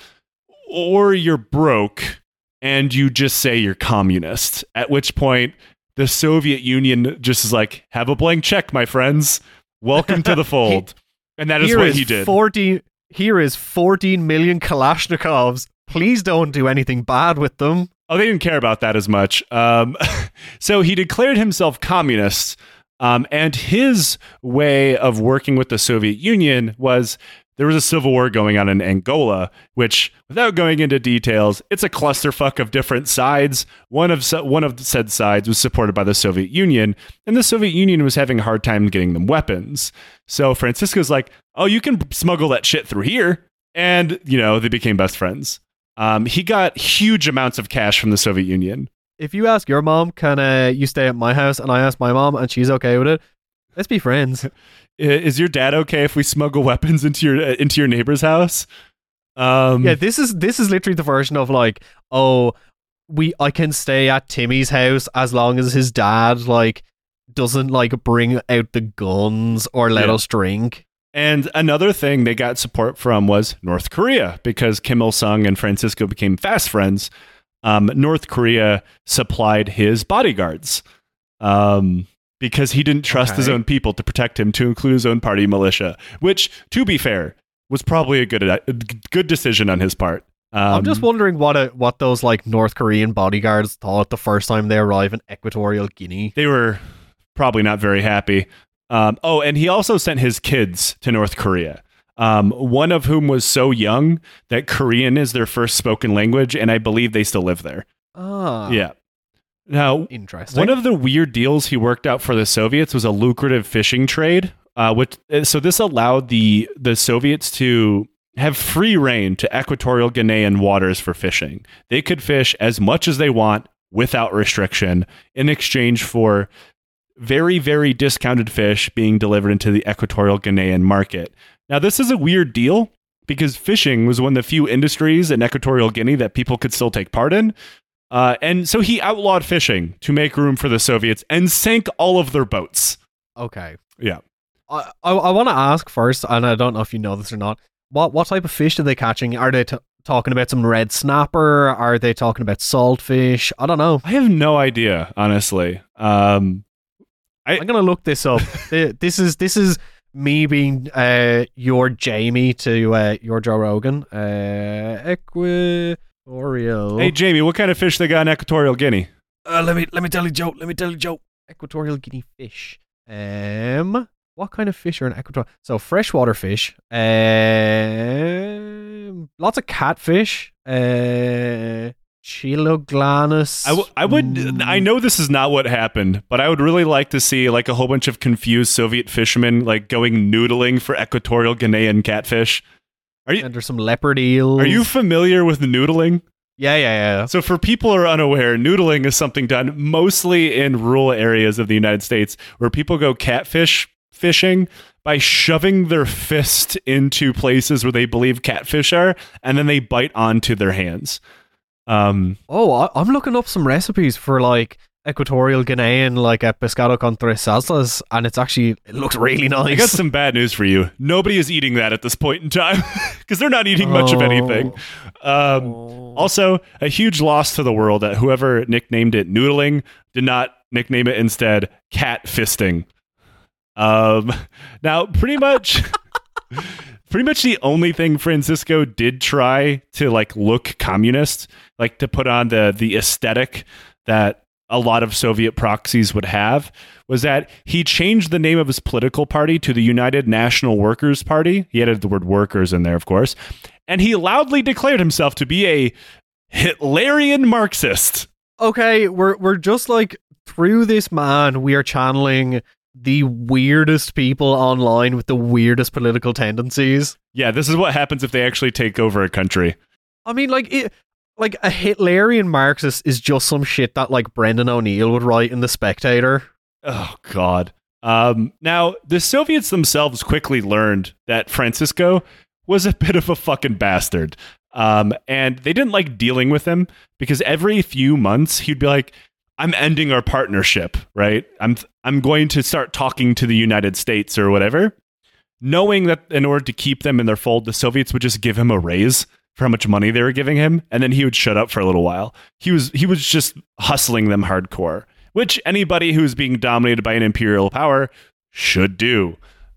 Or you're broke and you just say you're communist, at which point the Soviet Union just is like, have a blank check, my friends. Welcome to the fold. and that is what is he did. 14, here is 14 million Kalashnikovs. Please don't do anything bad with them. Oh, they didn't care about that as much. Um, so he declared himself communist. Um, and his way of working with the Soviet Union was there was a civil war going on in Angola, which, without going into details, it's a clusterfuck of different sides. One of one of said sides was supported by the Soviet Union, and the Soviet Union was having a hard time getting them weapons. So Francisco's like, "Oh, you can smuggle that shit through here," and you know they became best friends. Um, he got huge amounts of cash from the Soviet Union. If you ask your mom, can uh, you stay at my house? And I ask my mom, and she's okay with it. Let's be friends. Is your dad okay if we smuggle weapons into your uh, into your neighbor's house? Um, yeah, this is this is literally the version of like, oh, we I can stay at Timmy's house as long as his dad like doesn't like bring out the guns or let yeah. us drink. And another thing they got support from was North Korea because Kim Il Sung and Francisco became fast friends. Um, North Korea supplied his bodyguards. Um, because he didn't trust okay. his own people to protect him, to include his own party militia. Which, to be fair, was probably a good a good decision on his part. Um, I'm just wondering what a, what those like North Korean bodyguards thought the first time they arrived in Equatorial Guinea. They were probably not very happy. Um, oh, and he also sent his kids to North Korea. Um, one of whom was so young that Korean is their first spoken language, and I believe they still live there. Ah, yeah. Now, interesting. One of the weird deals he worked out for the Soviets was a lucrative fishing trade. Uh, which uh, so this allowed the the Soviets to have free reign to equatorial Guinean waters for fishing. They could fish as much as they want without restriction in exchange for very very discounted fish being delivered into the equatorial Guinean market. Now this is a weird deal because fishing was one of the few industries in Equatorial Guinea that people could still take part in. Uh, and so he outlawed fishing to make room for the Soviets and sank all of their boats. Okay. Yeah. I, I, I want to ask first, and I don't know if you know this or not. What what type of fish are they catching? Are they t- talking about some red snapper? Are they talking about saltfish? I don't know. I have no idea, honestly. Um, I, am gonna look this up. this is this is me being uh, your Jamie to uh, your Joe Rogan. Uh, equi Oreo. Hey Jamie, what kind of fish they got in Equatorial Guinea? Uh, let me let me tell you, Joe. Let me tell you, Joe. Equatorial Guinea fish. Um, what kind of fish are in Equatorial? So freshwater fish. Um, lots of catfish. Uh, Chiloglanus. I, w- I would. I know this is not what happened, but I would really like to see like a whole bunch of confused Soviet fishermen like going noodling for Equatorial Guinean catfish. Are you? And there's some leopard eels. Are you familiar with noodling? Yeah, yeah, yeah. So, for people who are unaware, noodling is something done mostly in rural areas of the United States where people go catfish fishing by shoving their fist into places where they believe catfish are, and then they bite onto their hands. Um, oh, I'm looking up some recipes for like Equatorial Guinean like a pescado con tres salsas, and it's actually it looks really nice. I got some bad news for you. Nobody is eating that at this point in time because they're not eating much oh. of anything. Um, oh. Also, a huge loss to the world that whoever nicknamed it noodling did not nickname it instead cat fisting. Um, now, pretty much. pretty much the only thing Francisco did try to like look communist, like to put on the the aesthetic that a lot of Soviet proxies would have was that he changed the name of his political party to the United National Workers Party. He added the word workers in there, of course. And he loudly declared himself to be a Hitlerian Marxist. Okay, we're we're just like through this man, we are channeling the weirdest people online with the weirdest political tendencies. Yeah, this is what happens if they actually take over a country. I mean, like, it, like a Hitlerian Marxist is just some shit that like Brendan O'Neill would write in The Spectator. Oh God. Um, now the Soviets themselves quickly learned that Francisco was a bit of a fucking bastard. Um, and they didn't like dealing with him because every few months he'd be like, "I'm ending our partnership, right? I'm I'm going to start talking to the United States or whatever." Knowing that in order to keep them in their fold, the Soviets would just give him a raise for how much money they were giving him, and then he would shut up for a little while. He was he was just hustling them hardcore, which anybody who's being dominated by an imperial power should do.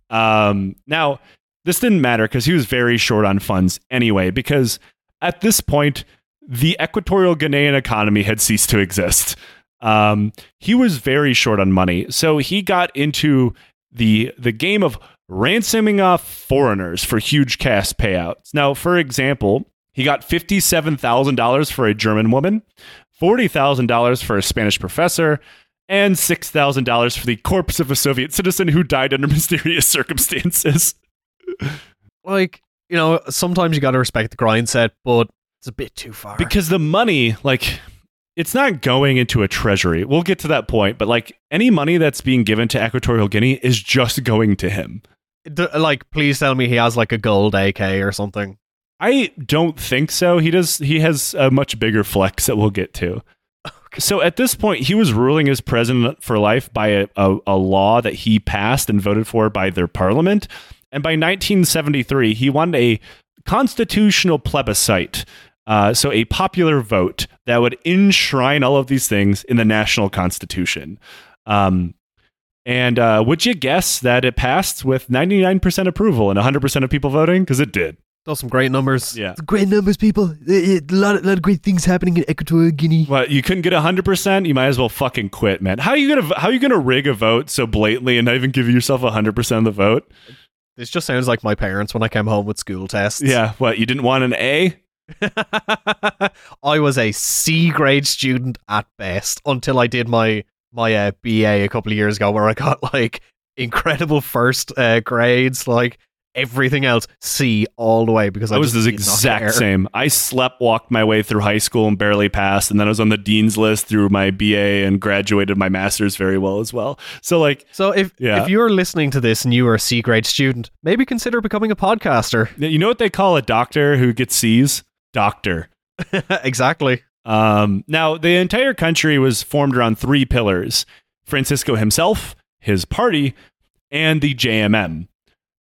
Um, now, this didn't matter because he was very short on funds anyway, because at this point, the Equatorial Guinean economy had ceased to exist. Um, he was very short on money, so he got into the the game of ransoming off foreigners for huge cash payouts. Now, for example, he got $57,000 for a German woman, $40,000 for a Spanish professor, and $6,000 for the corpse of a Soviet citizen who died under mysterious circumstances. Like, you know, sometimes you got to respect the grind set, but it's a bit too far. because the money like it's not going into a treasury we'll get to that point but like any money that's being given to equatorial guinea is just going to him D- like, please tell me he has like a gold AK or something. i don't think so he does he has a much bigger flex that we'll get to so at this point he was ruling as president for life by a, a, a law that he passed and voted for by their parliament and by 1973 he won a constitutional plebiscite uh, so a popular vote that would enshrine all of these things in the national constitution. Um, and uh, would you guess that it passed with 99% approval and 100% of people voting? Because it did. Does some great numbers. Yeah. Great numbers, people. A lot, lot of great things happening in Equatorial Guinea. Well, you couldn't get 100%. You might as well fucking quit, man. How are you gonna How are you gonna rig a vote so blatantly and not even give yourself 100% of the vote? This just sounds like my parents when I came home with school tests. Yeah. What? You didn't want an A? I was a C grade student at best until I did my my uh, BA a couple of years ago, where I got like incredible first uh, grades, like everything else C all the way because I, I was the exact same. I slept walked my way through high school and barely passed, and then I was on the dean's list through my BA and graduated my master's very well as well. So like, So if Yeah. if you're listening to this and you are a C grade student, maybe consider becoming a podcaster. you know what they call a doctor who gets C's? Doctor. exactly. Um, now, the entire country was formed around three pillars Francisco himself, his party, and the JMM.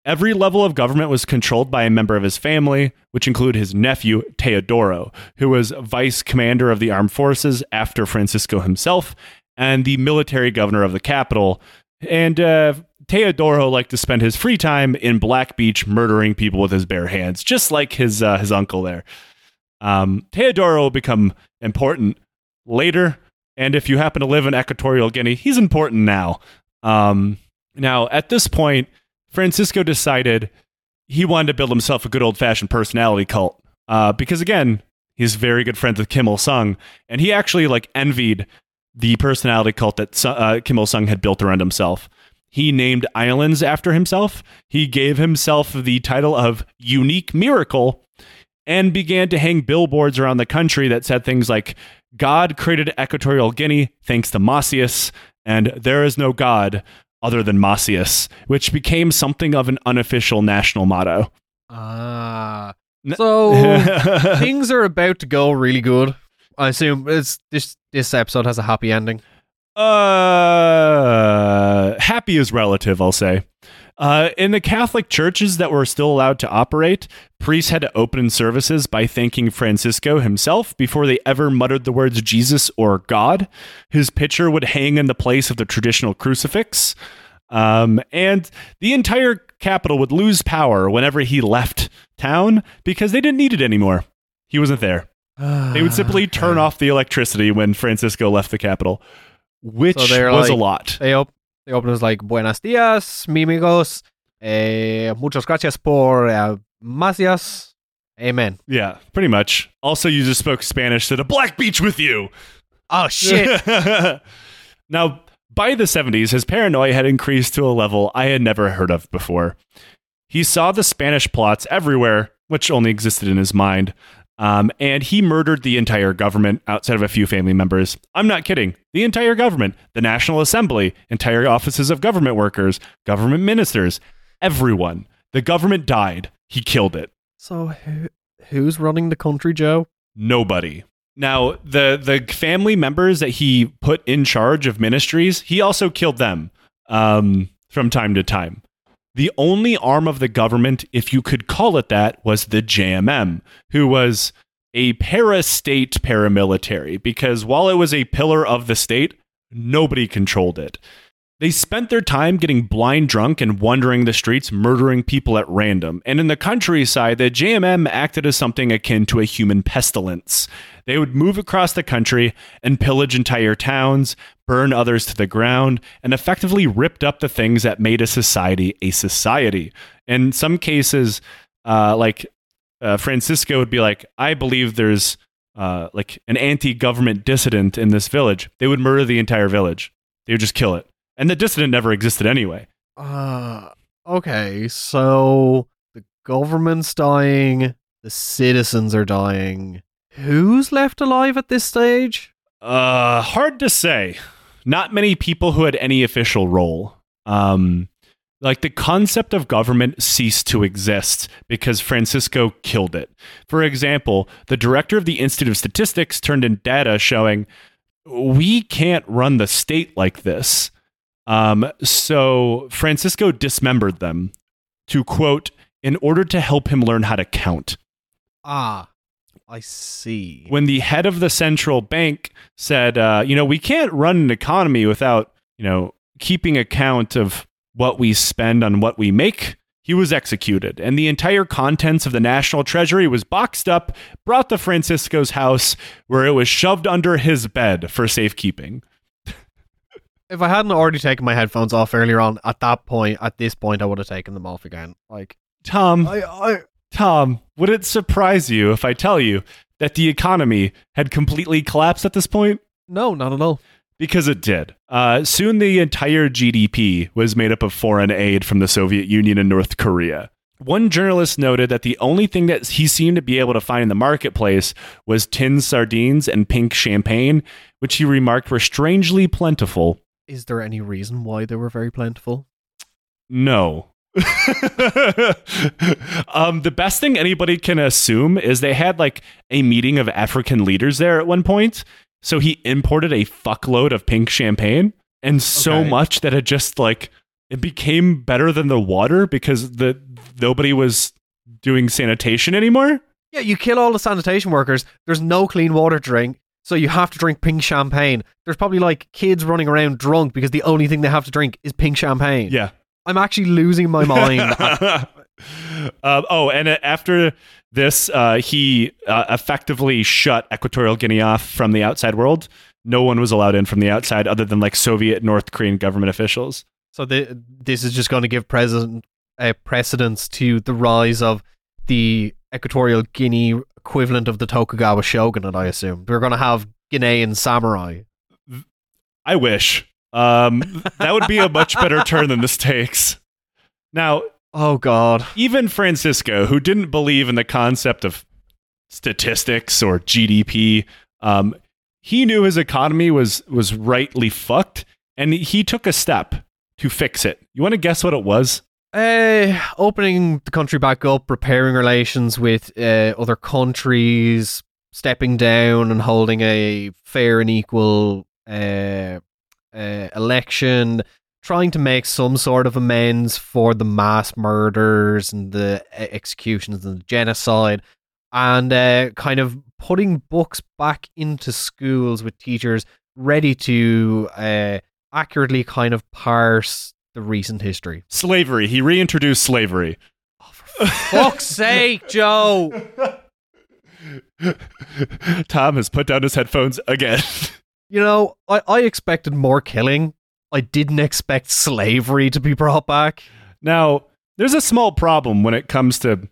Every level of government was controlled by a member of his family, which included his nephew, Teodoro, who was vice commander of the armed forces after Francisco himself, and the military governor of the capital. And uh, Teodoro liked to spend his free time in Black Beach murdering people with his bare hands, just like his, uh, his uncle there. Um, Teodoro will become important later, and if you happen to live in Equatorial Guinea, he's important now. Um, now, at this point, Francisco decided he wanted to build himself a good old fashioned personality cult uh, because, again, he's very good friends with Kim Il Sung, and he actually like envied the personality cult that uh, Kim Il Sung had built around himself. He named islands after himself. He gave himself the title of Unique Miracle and began to hang billboards around the country that said things like, God created Equatorial Guinea thanks to Macias, and there is no God other than Macias, which became something of an unofficial national motto. Ah. N- so things are about to go really good. I assume it's this this episode has a happy ending. Uh, happy is relative, I'll say. Uh, in the Catholic churches that were still allowed to operate, priests had to open services by thanking Francisco himself before they ever muttered the words Jesus or God. His picture would hang in the place of the traditional crucifix. Um, and the entire capital would lose power whenever he left town because they didn't need it anymore. He wasn't there. They would simply turn off the electricity when Francisco left the capital, which So was a lot. They op- they open as like Buenos dias, mi amigos. Eh, muchas gracias por uh, macias. Amen. Yeah, pretty much. Also, you just spoke Spanish to the Black Beach with you. Oh shit! now, by the 70s, his paranoia had increased to a level I had never heard of before. He saw the Spanish plots everywhere, which only existed in his mind. Um, and he murdered the entire government outside of a few family members. I'm not kidding. The entire government, the National Assembly, entire offices of government workers, government ministers, everyone. The government died. He killed it. so who, who's running the country, Joe? Nobody. Now, the the family members that he put in charge of ministries, he also killed them um, from time to time. The only arm of the government, if you could call it that, was the JMM, who was a para-state paramilitary. Because while it was a pillar of the state, nobody controlled it. They spent their time getting blind drunk and wandering the streets, murdering people at random. And in the countryside, the JMM acted as something akin to a human pestilence. They would move across the country and pillage entire towns, burn others to the ground, and effectively ripped up the things that made a society a society. In some cases, uh, like uh, Francisco would be like, I believe there's uh, like an anti government dissident in this village. They would murder the entire village, they would just kill it. And the dissident never existed anyway. Uh, okay, so the government's dying, the citizens are dying. Who's left alive at this stage? Uh, hard to say. Not many people who had any official role. Um, like the concept of government ceased to exist because Francisco killed it. For example, the director of the Institute of Statistics turned in data showing we can't run the state like this. Um, so Francisco dismembered them to quote, in order to help him learn how to count. Ah, I see. when the head of the central bank said, uh, you know, we can't run an economy without, you know, keeping account of what we spend on what we make, he was executed. And the entire contents of the national treasury was boxed up, brought to Francisco's house, where it was shoved under his bed for safekeeping. If I hadn't already taken my headphones off earlier on, at that point, at this point, I would have taken them off again. Like, Tom, I, I, Tom, would it surprise you if I tell you that the economy had completely collapsed at this point? no, not at all. Because it did. Uh, soon the entire GDP was made up of foreign aid from the Soviet Union and North Korea. One journalist noted that the only thing that he seemed to be able to find in the marketplace was tin sardines and pink champagne, which he remarked were strangely plentiful. Is there any reason why they were very plentiful? No. um, the best thing anybody can assume is they had like a meeting of African leaders there at one point. So he imported a fuckload of pink champagne and so Okay. much that it just like it became better than the water because the nobody was doing sanitation anymore. Yeah, you kill all the sanitation workers. There's no clean water to drink, so you have to drink pink champagne. There's probably like kids running around drunk because the only thing they have to drink is pink champagne. Yeah. I'm actually losing my mind. Um, oh, and uh, after this, uh, he uh, effectively shut Equatorial Guinea off from the outside world. No one was allowed in from the outside other than like Soviet North Korean government officials. so the, this is just going to give president uh, precedence to the rise of the Equatorial Guinea equivalent of the Tokugawa shogunate. I assume we're going to have Guinean samurai. I wish. Um, that would be a much better turn than this takes. Now, Oh God. even Francisco, who didn't believe in the concept of statistics or GDP, um, he knew his economy was was rightly fucked, and he took a step to fix it. You want to guess what it was? Uh, opening the country back up, repairing relations with uh, other countries, stepping down and holding a fair and equal uh, election, trying to make some sort of amends for the mass murders and the executions and the genocide, and kind of putting books back into schools with teachers ready to accurately kind of parse the recent history. Slavery. He reintroduced slavery. Fuck's sake, Joe! Tom has put down his headphones again. You know, I, I expected more killing. I didn't expect slavery to be brought back. now, there's a small problem when it comes to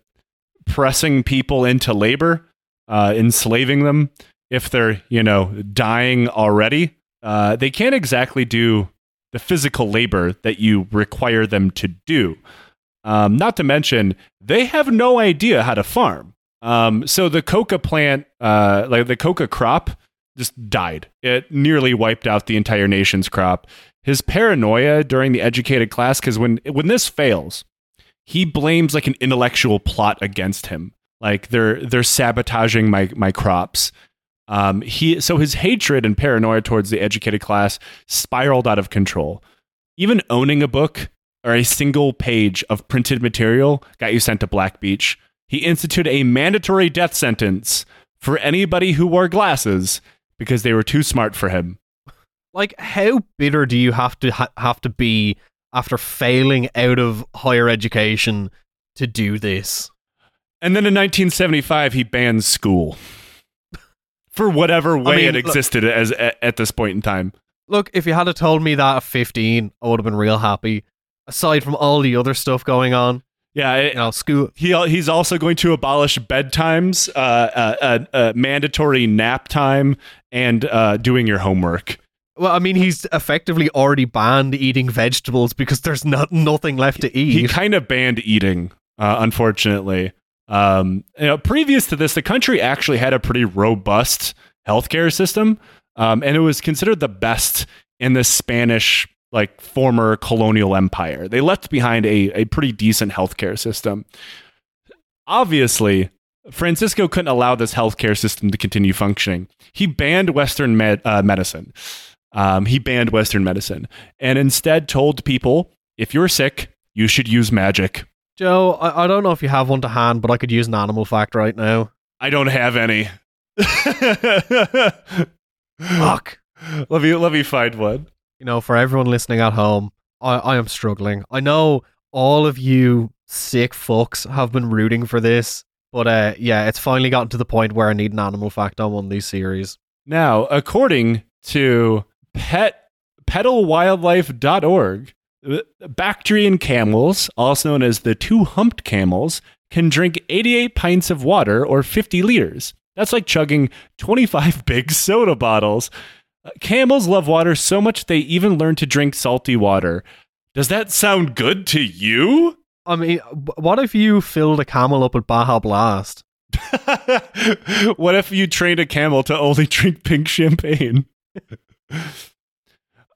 pressing people into labor, uh, enslaving them if they're, you know, dying already. Uh, they can't exactly do the physical labor that you require them to do. Um, not to mention, they have no idea how to farm. Um, so the coca plant, uh, like the coca crop, just died. It nearly wiped out the entire nation's crop. His paranoia during the educated class, because when when this fails, he blames like an intellectual plot against him. Like they're they're sabotaging my my crops. Um, he so his hatred and paranoia towards the educated class spiraled out of control. Even owning a book or a single page of printed material got you sent to Black Beach. He instituted a mandatory death sentence for anybody who wore glasses because they were too smart for him. Like, how bitter do you have to ha- have to be after failing out of higher education to do this? And then in 1975, he banned school for whatever way mean, it look- existed as at, at this point in time. Look, if you had told me that at 15, I would have been real happy. Aside from all the other stuff going on, Yeah, it, you know, school. he he's also going to abolish bedtimes, uh, uh, uh, uh, mandatory nap time, and uh, doing your homework. Well, I mean, he's effectively already banned eating vegetables because there's not nothing left to eat. He kind of banned eating, uh, unfortunately. Um, you know, previous to this, the country actually had a pretty robust healthcare system, um, and it was considered the best in the Spanish like former colonial empire. They left behind a, a pretty decent healthcare system. Obviously, Francisco couldn't allow this healthcare system to continue functioning. He banned Western med- uh, medicine. Um, he banned Western medicine and instead told people if you're sick, you should use magic. Joe, I, I don't know if you have one to hand, but I could use an animal fact right now. I don't have any. Fuck. let me let me find one. You know, for everyone listening at home, I, I am struggling. I know all of you sick fucks have been rooting for this, but uh, yeah, it's finally gotten to the point where I need an animal fact on one of these series. Now, according to pet petalwildlife.org, uh, Bactrian camels, also known as the two-humped camels, can drink 88 pints of water or 50 liters. That's like chugging 25 big soda bottles. Uh, Camels love water so much they even learn to drink salty water. Does that sound good to you? I mean, what if you filled a camel up with Baja Blast? what if you trained a camel to only drink pink champagne?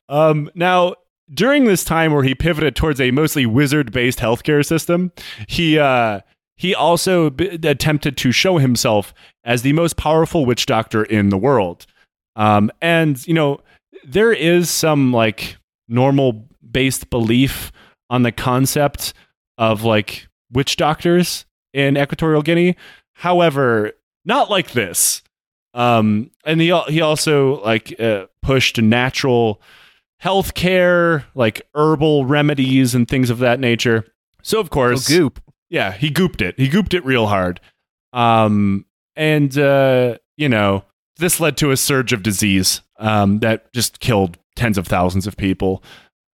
um, now, during this time where he pivoted towards a mostly wizard-based healthcare system, he uh, he also b- attempted to show himself as the most powerful witch doctor in the world. Um, and you know, there is some like normal based belief on the concept of like witch doctors in Equatorial Guinea. However, not like this. Um, and he he also like uh, pushed natural health care, like herbal remedies and things of that nature. So of course, So goop. yeah, he gooped it. He gooped it real hard. Um, and uh, you know, this led to a surge of disease um, that just killed tens of thousands of people.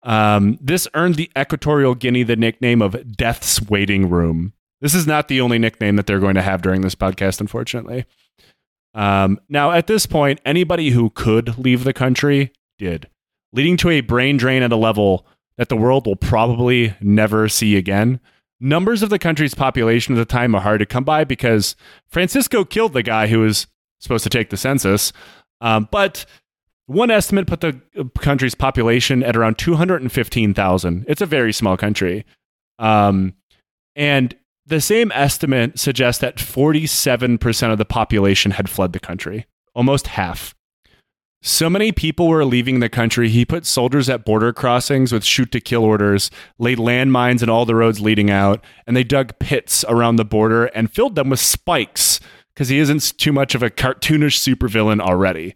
Um, this earned the Equatorial Guinea the nickname of Death's Waiting Room. This is not the only nickname that they're going to have during this podcast, unfortunately. Um, now, at this point, anybody who could leave the country did, leading to a brain drain at a level that the world will probably never see again. Numbers of the country's population at the time are hard to come by because Francisco killed the guy who was supposed to take the census. Um, but one estimate put the country's population at around 215,000. It's a very small country. Um, and the same estimate suggests that 47% of the population had fled the country, almost half. So many people were leaving the country, he put soldiers at border crossings with shoot to kill orders, laid landmines in all the roads leading out, and they dug pits around the border and filled them with spikes because he isn't too much of a cartoonish supervillain already.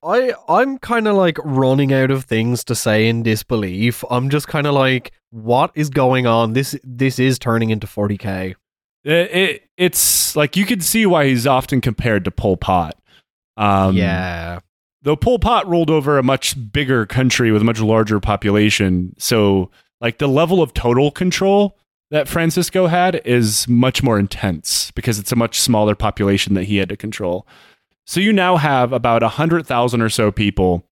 I I'm kind of like running out of things to say in disbelief. I'm just kind of like, what is going on? This this is turning into 40k. It, it, it's like you can see why he's often compared to Pol Pot. Um, yeah, though Pol Pot ruled over a much bigger country with a much larger population. So, like, the level of total control that Francisco had is much more intense because it's a much smaller population that he had to control. So, you now have about 100,000 or so people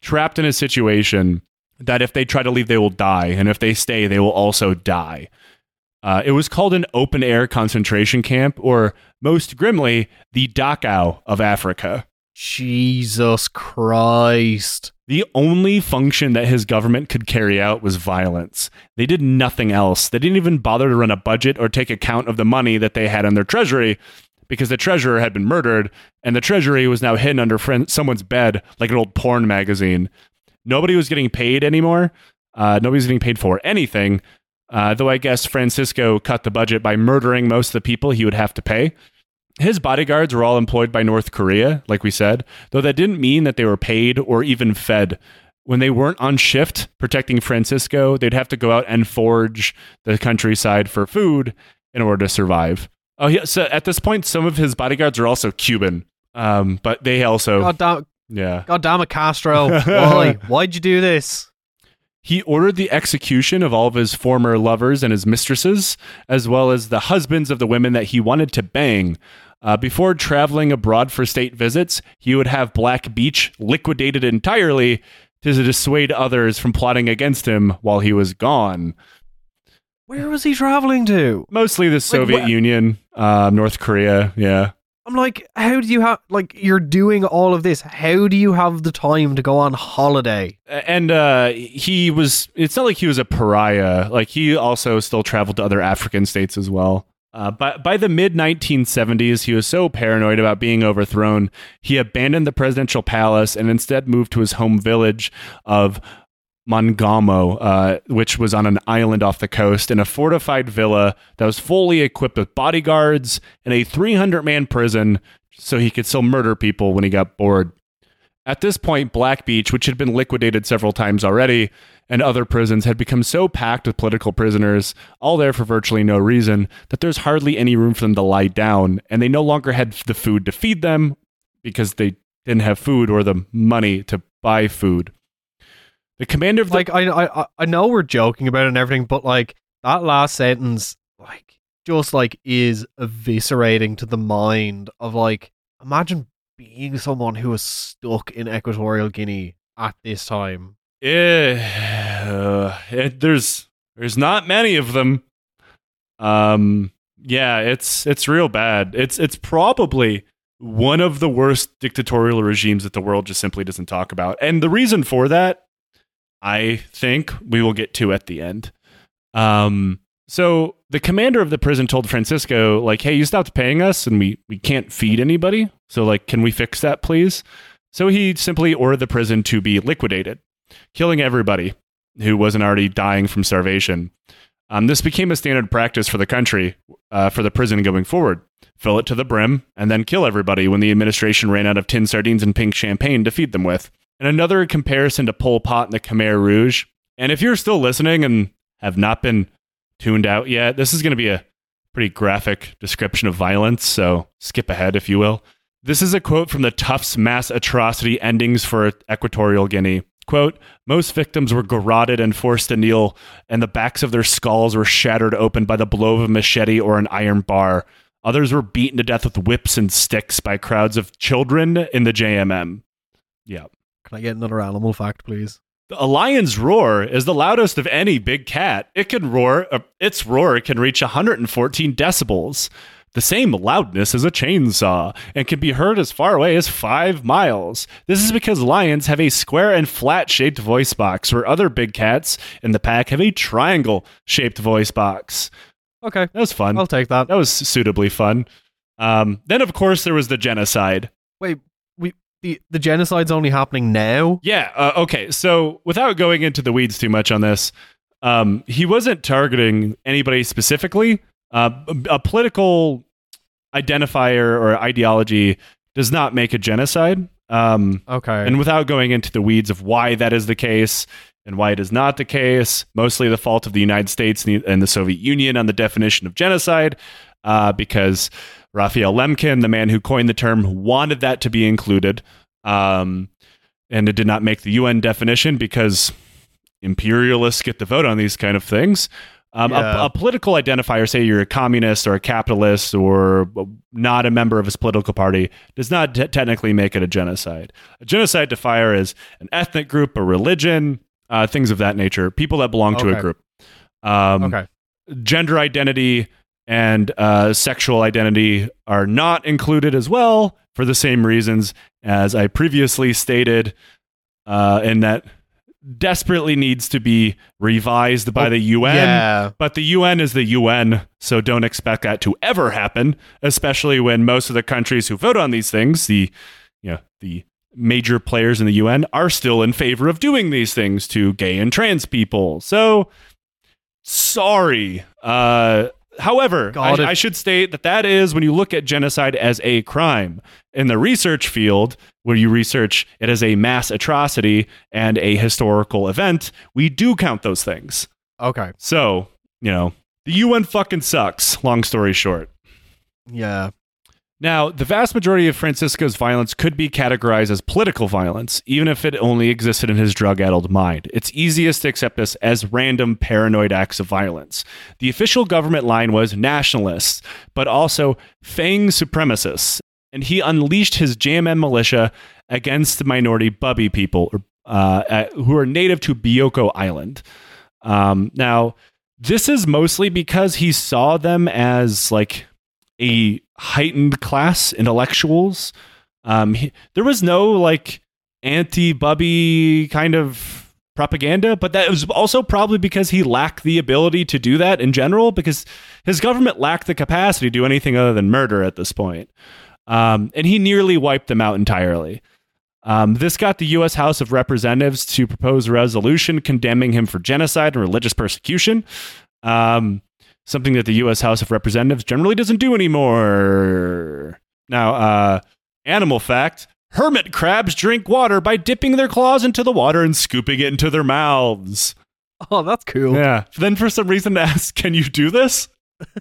trapped in a situation that if they try to leave, they will die. And if they stay, they will also die. Uh, it was called an open air concentration camp, or most grimly, the Dachau of Africa. Jesus Christ. The only function that his government could carry out was violence. They did nothing else. They didn't even bother to run a budget or take account of the money that they had in their treasury because the treasurer had been murdered and the treasury was now hidden under friend- someone's bed like an old porn magazine. Nobody was getting paid anymore. Uh, nobody was getting paid for anything. Uh, though I guess Francisco cut the budget by murdering most of the people he would have to pay. His bodyguards were all employed by North Korea, like we said, though that didn't mean that they were paid or even fed. When they weren't on shift protecting Francisco, they'd have to go out and forage the countryside for food in order to survive. Oh, yeah. So at this point, some of his bodyguards are also Cuban, um, but they also, God damn, yeah. God damn it, Castro. Why? Why'd you do this? He ordered the execution of all of his former lovers and his mistresses, as well as the husbands of the women that he wanted to bang. Uh, before traveling abroad for state visits, he would have Black Beach liquidated entirely to dissuade others from plotting against him while he was gone. Where was he traveling to? Mostly the Soviet wha- Union, uh, North Korea, yeah. I'm like, how do you have like you're doing all of this? How do you have the time to go on holiday? and uh, he was it's not like he was a pariah like he also still traveled to other african states as well uh, by, by the mid 1970s he was so paranoid about being overthrown he abandoned the presidential palace and instead moved to his home village of Mongomo, uh, which was on an island off the coast, in a fortified villa that was fully equipped with bodyguards and a 300 man prison so he could still murder people when he got bored. At this point, Black Beach, which had been liquidated several times already, and other prisons had become so packed with political prisoners, all there for virtually no reason, that there's hardly any room for them to lie down, and they no longer had the food to feed them because they didn't have food or the money to buy food. The commander of the Like I I I know we're joking about it and everything, but like that last sentence, like just like is eviscerating to the mind of like imagine being someone who was stuck in Equatorial Guinea at this time. Eh, uh, it- there's there's not many of them. Um, yeah, it's it's real bad. It's it's probably one of the worst dictatorial regimes that the world just simply doesn't talk about. And the reason for that, I think we will get to at the end. Um, so the commander of the prison told Francisco, like, "Hey, you stopped paying us, and we we can't feed anybody. So, like, can we fix that, please?" So he simply ordered the prison to be liquidated, killing everybody who wasn't already dying from starvation. Um, this became a standard practice for the country, uh, for the prison going forward. Fill it to the brim, and then kill everybody when the administration ran out of tin sardines and pink champagne to feed them with. And another comparison to Pol Pot and the Khmer Rouge. And if you're still listening and have not been tuned out yet, this is going to be a pretty graphic description of violence, so skip ahead if you will. This is a quote from the Tufts mass atrocity endings for Equatorial Guinea. Quote, most victims were garroted and forced to kneel, and the backs of their skulls were shattered open by the blow of a machete or an iron bar. Others were beaten to death with whips and sticks by crowds of children in the JMM. Yeah. Can I get another animal fact, please? A lion's roar is the loudest of any big cat. It can roar, uh, its roar can reach 114 decibels, the same loudness as a chainsaw, and can be heard as far away as five miles. This is because lions have a square and flat shaped voice box, where other big cats in the pack have a triangle shaped voice box. Okay, That was fun. I'll take that. that was suitably fun. Um, then, of course, there was the genocide. Wait, the the genocide's only happening now. Yeah. Uh, okay. So without going into the weeds too much on this, um, he wasn't targeting anybody specifically. Uh, a political identifier or ideology does not make a genocide. Um, Okay, and without going into the weeds of why that is the case and why it is not the case, mostly the fault of the United States and the, and the Soviet Union on the definition of genocide, uh, because Raphael Lemkin, the man who coined the term, wanted that to be included. Um, and it did not make the UN definition because imperialists get the vote on these kind of things. Um, Yeah. a, a political identifier, say you're a communist or a capitalist or not a member of his political party, does not te- technically make it a genocide. A genocide defier is an ethnic group, a religion, uh, things of that nature, people that belong to a group. Um, okay, Gender identity and uh, sexual identity are not included as well for the same reasons as I previously stated, uh, in that desperately needs to be revised by Oh, the UN. yeah, But the UN is the UN, so don't expect that to ever happen, especially when most of the countries who vote on these things, the you know, the major players in the UN are still in favor of doing these things to gay and trans people. So sorry. Uh However, I, I should state that that is when you look at genocide as a crime. In the research field, where you research it as a mass atrocity and a historical event, we do count those things. Okay. So, you know, the UN fucking sucks, long story short. Yeah. Now, the vast majority of Francisco's violence could be categorized as political violence, even if it only existed in his drug addled mind. It's easiest to accept this as random paranoid acts of violence. The official government line was nationalists, but also Fang supremacists, and he unleashed his JMM militia against the minority Bubi people uh, uh, who are native to Bioko Island. Um, now, this is mostly because he saw them as like a heightened class intellectuals. Um, he, there was no like anti-Bubi kind of propaganda, but that was also probably because he lacked the ability to do that in general, because his government lacked the capacity to do anything other than murder at this point. Um, and he nearly wiped them out entirely. Um, this got the U.S. House of Representatives to propose a resolution condemning him for genocide and religious persecution. Um, something that the U.S. House of Representatives generally doesn't do anymore. Now, uh, animal fact hermit crabs drink water by dipping their claws into the water and scooping it into their mouths. Oh, that's cool. Yeah. Then for some reason to ask, can you do this?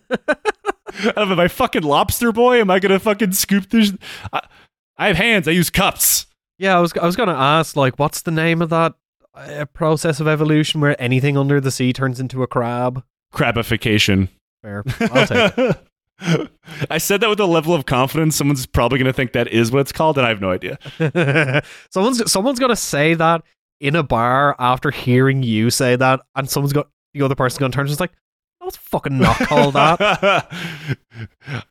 Am I fucking lobster boy? Am I gonna fucking scoop this? I, I have hands. I use cups. Yeah, I was I was gonna ask like, what's the name of that uh, process of evolution where anything under the sea turns into a crab? Crabification. Fair, I'll take it. I said that with a level of confidence. Someone's probably gonna think that is what it's called, and I have no idea. someone's someone's gonna say that in a bar after hearing you say that, and someone's got the other person's gonna turn and just like, no, it's fucking not called that.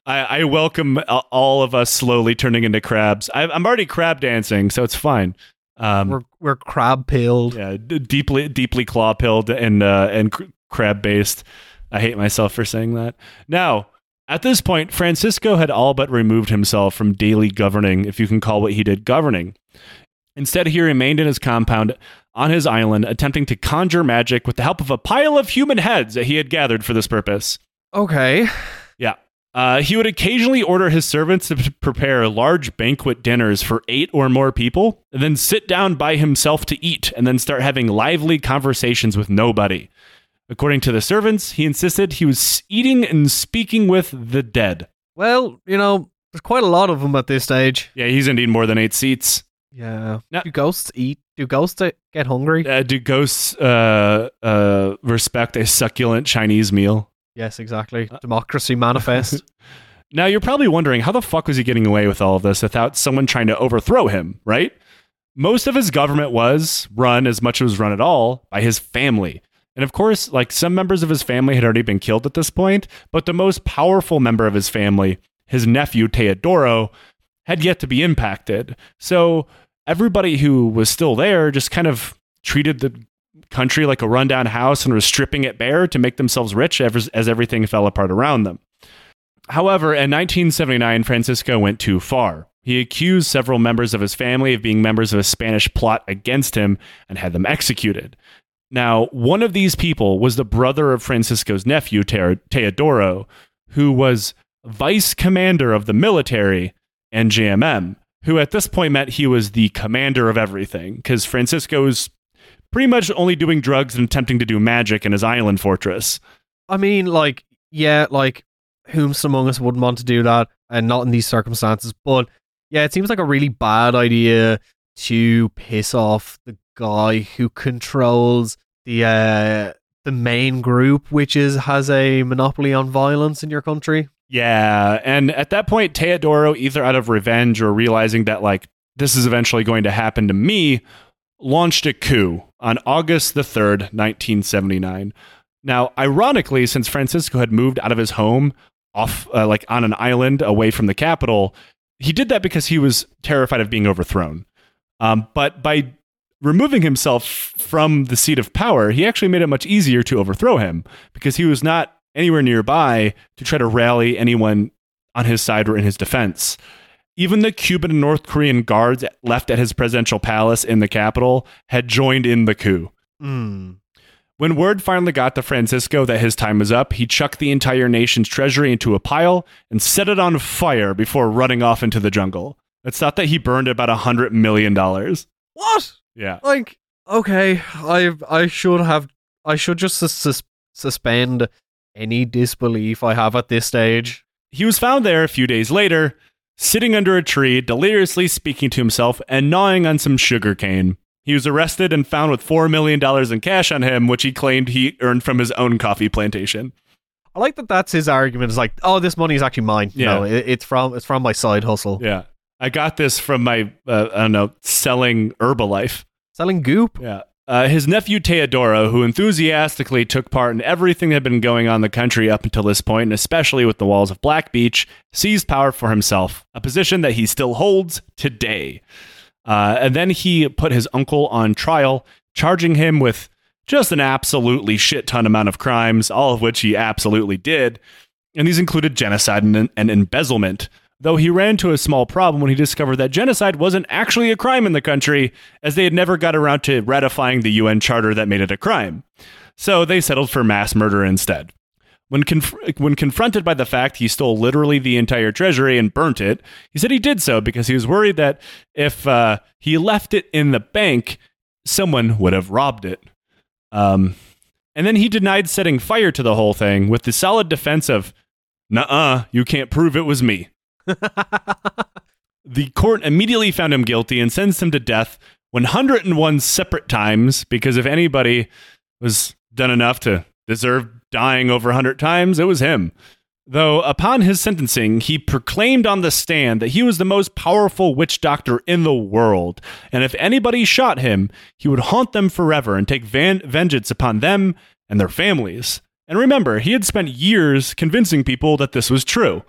I, I welcome all of us slowly turning into crabs. I, I'm already crab dancing, so it's fine. Um, we're we're crab pilled. yeah, d- deeply, deeply claw pilled and uh, and cr- crab based. I hate myself for saying that. Now, at this point, Francisco had all but removed himself from daily governing, if you can call what he did governing. Instead, he remained in his compound on his island, attempting to conjure magic with the help of a pile of human heads that he had gathered for this purpose. Okay. Yeah. Uh, he would occasionally order his servants to prepare large banquet dinners for eight or more people, and then sit down by himself to eat, and then start having lively conversations with nobody. According to the servants, he insisted he was eating and speaking with the dead. Well, you know, there's quite a lot of them at this stage. Yeah, he's indeed more than eight seats. Yeah. Now- Do ghosts eat? Do ghosts uh, get hungry? Uh, do ghosts uh, uh, respect a succulent Chinese meal? yes, exactly. Democracy manifest. Now, you're probably wondering how the fuck was he getting away with all of this without someone trying to overthrow him, right? Most of his government was run, as much as it was run at all, by his family. And of course, like some members of his family had already been killed at this point, but the most powerful member of his family, his nephew Teodoro, had yet to be impacted. So everybody who was still there just kind of treated the country like a rundown house and was stripping it bare to make themselves rich as, as everything fell apart around them. However, in 1979, Francisco went too far. He accused several members of his family of being members of a Spanish plot against him and had them executed. Now, one of these people was the brother of Francisco's nephew, Te- Teodoro, who was vice commander of the military and JMM, who at this point meant he was the commander of everything, because Francisco was pretty much only doing drugs and attempting to do magic in his island fortress. I mean, like, yeah, like, whomst among us wouldn't want to do that, and not in these circumstances. But yeah, it seems like a really bad idea to piss off the guy who controls the uh, the main group, which is has a monopoly on violence in your country. Yeah, and at that point, Teodoro, either out of revenge or realizing that like this is eventually going to happen to me, launched a coup on August the third, nineteen seventy nine. Now, ironically, since Francisco had moved out of his home, off uh, like on an island away from the capital, he did that because he was terrified of being overthrown. Um, but by removing himself from the seat of power, he actually made it much easier to overthrow him because he was not anywhere nearby to try to rally anyone on his side or in his defense. Even the Cuban and North Korean guards left at his presidential palace in the capital had joined in the coup. Hmm. When word finally got to Francisco that his time was up, he chucked the entire nation's treasury into a pile and set it on fire before running off into the jungle. It's thought that he burned about a hundred million dollars. What? Yeah. Like, okay, I I should have I should just sus- sus- suspend any disbelief I have at this stage. He was found there a few days later, sitting under a tree, deliriously speaking to himself and gnawing on some sugar cane. He was arrested and found with $4 million in cash on him, which he claimed he earned from his own coffee plantation. I like that. That's his argument. It's like, oh, this money is actually mine. Yeah. No, it, it's from it's from my side hustle. Yeah. I got this from my, uh, I don't know, selling Herbalife. Selling goop. Yeah. Uh, his nephew Teodoro, who enthusiastically took part in everything that had been going on in the country up until this point, and especially with the walls of Black Beach, seized power for himself, a position that he still holds today. Uh, and then he put his uncle on trial, charging him with just an absolutely shit ton amount of crimes, all of which he absolutely did. And these included genocide and, and embezzlement. Though he ran into a small problem when he discovered that genocide wasn't actually a crime in the country, as they had never got around to ratifying the UN charter that made it a crime. So they settled for mass murder instead. When, conf- when confronted by the fact he stole literally the entire treasury and burnt it, he said he did so because he was worried that if uh, he left it in the bank, someone would have robbed it. Um, and then he denied setting fire to the whole thing with the solid defense of, "Nuh uh, you can't prove it was me." the court immediately found him guilty and sentenced him to death 101 separate times because if anybody was done enough to deserve dying over 100 times, it was him. Though upon his sentencing, he proclaimed on the stand that he was the most powerful witch doctor in the world, and if anybody shot him, he would haunt them forever and take van- vengeance upon them and their families. And remember, he had spent years convincing people that this was true.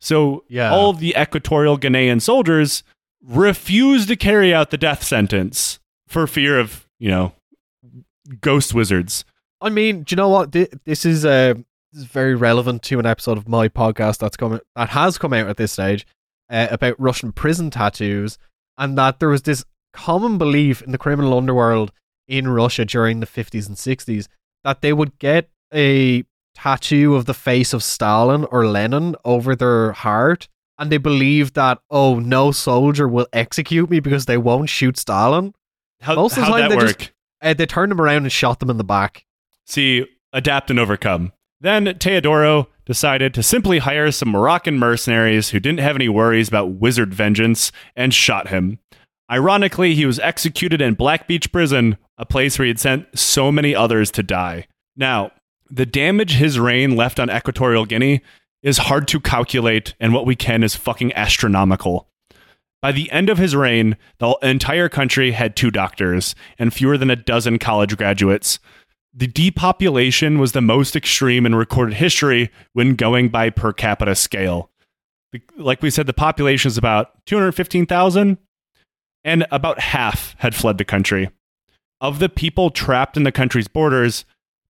So Yeah. all of the Equatorial Guinean soldiers refuse to carry out the death sentence for fear of, you know, ghost wizards. I mean, do you know what? This is uh, is very relevant to an episode of my podcast that's coming that has come out at this stage uh, about Russian prison tattoos, and that there was this common belief in the criminal underworld in Russia during the fifties and sixties that they would get a tattoo of the face of Stalin or Lenin over their heart, and they believe that oh, no soldier will execute me because they won't shoot Stalin. How, Most of the time that they work? just- Uh, they turned him around and shot them in the back. See, adapt and overcome. Then Teodoro decided to simply hire some Moroccan mercenaries who didn't have any worries about wizard vengeance and shot him. Ironically, he was executed in Black Beach Prison, a place where he had sent so many others to die. Now, the damage his reign left on Equatorial Guinea is hard to calculate, and what we can is fucking astronomical. By the end of his reign, the entire country had two doctors and fewer than a dozen college graduates. The depopulation was the most extreme in recorded history when going by per capita scale. Like we said, the population is about 215,000, and about half had fled the country. Of the people trapped in the country's borders,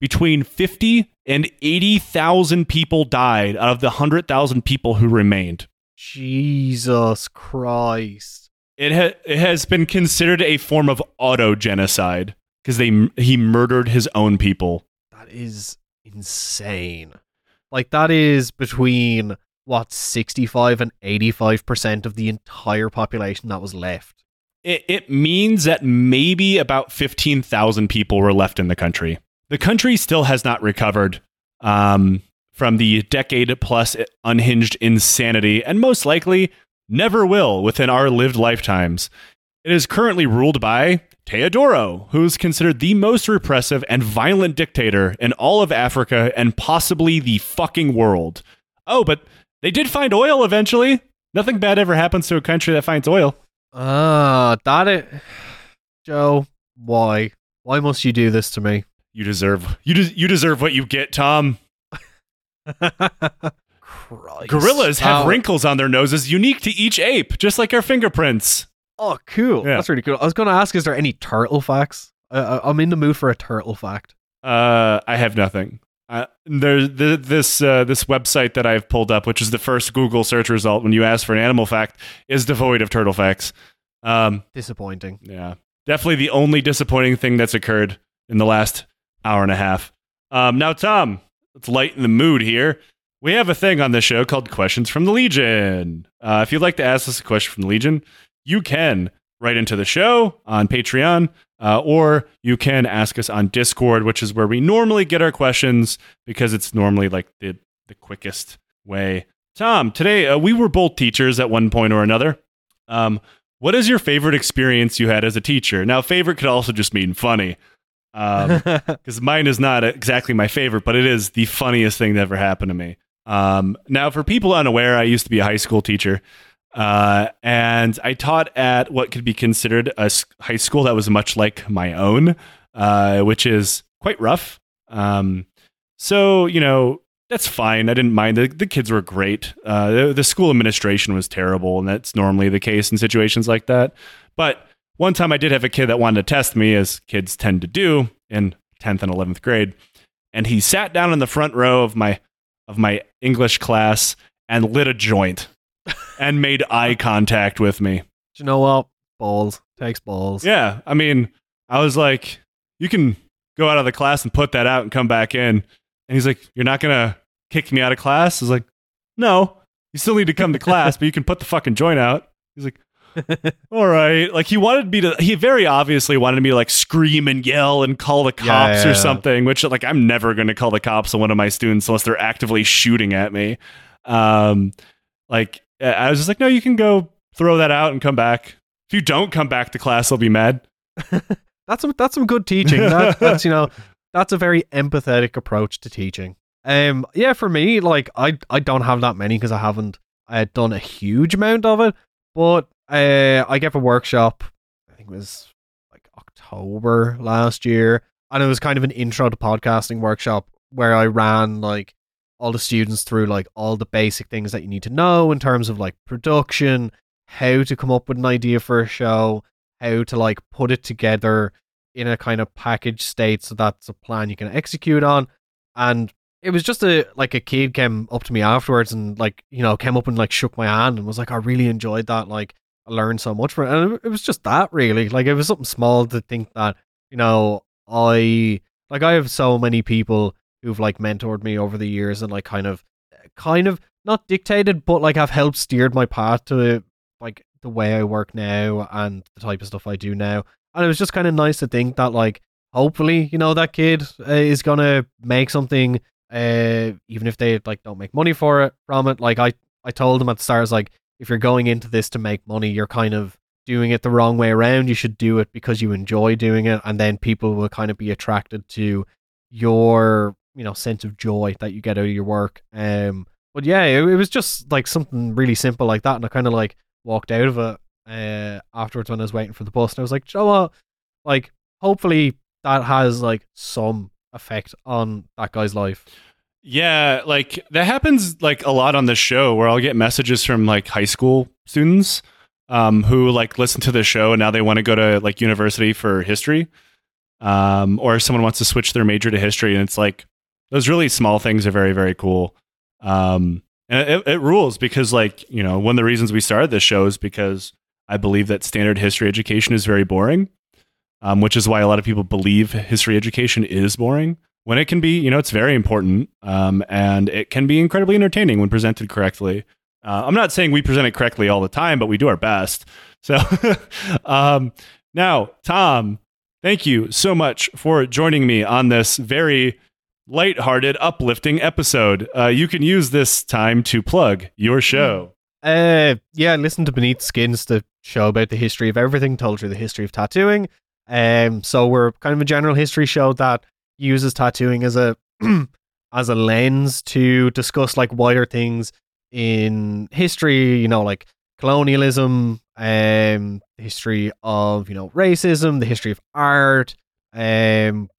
between 50 and 80,000 people died out of the 100,000 people who remained. Jesus Christ. It, ha- it has been considered a form of auto genocide because they he murdered his own people. That is insane. Like that is between what 65 and 85% of the entire population that was left. It, it means that maybe about 15,000 people were left in the country. The country still has not recovered um, from the decade plus unhinged insanity and most likely never will within our lived lifetimes. It is currently ruled by Teodoro, who is considered the most repressive and violent dictator in all of Africa and possibly the fucking world. Oh, but they did find oil eventually. Nothing bad ever happens to a country that finds oil. Ah, that it Joe, why? Why must you do this to me? You deserve you des- you deserve what you get, Tom. Gorillas have Oh, wrinkles on their noses unique to each ape, just like our fingerprints. Oh, cool. Yeah. That's really cool. I was going to ask, is there any turtle facts? Uh, I'm in the mood for a turtle fact. Uh, I have nothing. Uh, there's th- this uh, this website that I've pulled up, which is the first Google search result when you ask for an animal fact, is devoid of turtle facts. Um, Disappointing. yeah, definitely the only disappointing thing that's occurred in the last hour and a half. Um, now, Tom, let's lighten the mood here. We have a thing on this show called Questions from the Legion. Uh, if you'd like to ask us a question from the Legion, you can write into the show on Patreon, uh, or you can ask us on Discord, which is where we normally get our questions because it's normally like the, the quickest way. Tom, today uh, we were both teachers at one point or another. Um, what is your favorite experience you had as a teacher? Now, favorite could also just mean funny, because mine is not exactly my favorite, but it is the funniest thing that ever happened to me. Um, now, for people unaware, I used to be a high school teacher, uh, and I taught at what could be considered a high school that was much like my own, uh, which is quite rough. Um, so, you know, that's fine. I didn't mind. The, the kids were great. Uh, the, the school administration was terrible, and that's normally the case in situations like that. But one time I did have a kid that wanted to test me, as kids tend to do in 10th and 11th grade. And he sat down in the front row of my of my English class and lit a joint and made eye contact with me. Do you know what? Balls takes balls. Yeah, I mean, I was like, you can go out of the class and put that out and come back in. And he's like, you're not gonna kick me out of class? I was like, no, you still need to come to class, but you can put the fucking joint out. He's like, all right. Like he wanted me to. He very obviously wanted me to like scream and yell and call the cops Yeah, yeah, or yeah. something. Which like I'm never going to call the cops on one of my students unless they're actively shooting at me. Um, like I was just like, no, you can go throw that out and come back. If you don't come back to class, I'll be mad. That's some that's some good teaching. That, that's you know that's a very empathetic approach to teaching. Um, yeah, for me, like I I don't have that many because I haven't uh, done a huge amount of it. But uh, I gave a workshop. I think it was like October last year, and it was kind of an intro to podcasting workshop where I ran like all the students through like all the basic things that you need to know in terms of like production, how to come up with an idea for a show, how to like put it together in a kind of package state so that's a plan you can execute on. And it was just a like a kid came up to me afterwards and like, you know, came up and like shook my hand and was like, I really enjoyed that. Like I learned so much from it. And it was just that really. Like it was something small to think that, you know, I like I have so many people who've like mentored me over the years and like kind of kind of not dictated, but like have helped steered my path to like the way I work now and the type of stuff I do now. And it was just kind of nice to think that like hopefully, you know, that kid uh, is gonna make something uh even if they like don't make money for it from it. Like I I told them at the start I was like if you're going into this to make money, you're kind of doing it the wrong way around. You should do it because you enjoy doing it and then people will kind of be attracted to your, you know, sense of joy that you get out of your work. Um but yeah, it, it was just like something really simple like that and I kind of like walked out of it uh, afterwards when I was waiting for the bus, and I was like, "Do you know what? Like, hopefully that has like some effect on that guy's life." Yeah, like that happens like a lot on the show where I'll get messages from like high school students um, who like listen to the show and now they want to go to like university for history, um, or someone wants to switch their major to history, and it's like those really small things are very very cool. Um, and it, it rules because like you know one of the reasons we started this show is because I believe that standard history education is very boring, um, which is why a lot of people believe history education is boring when it can be, you know, it's very important um, and it can be incredibly entertaining when presented correctly. Uh, I'm not saying we present it correctly all the time, but we do our best. So um, now, Tom, thank you so much for joining me on this very lighthearted, uplifting episode. Uh, you can use this time to plug your show. Uh, yeah, listen to Beneath Skins, the show about the history of everything, told through the history of tattooing. Um, so we're kind of a general history show that uses tattooing as a as a lens to discuss like wider things in history. You know, like colonialism, um, history of you know racism, the history of art. Um,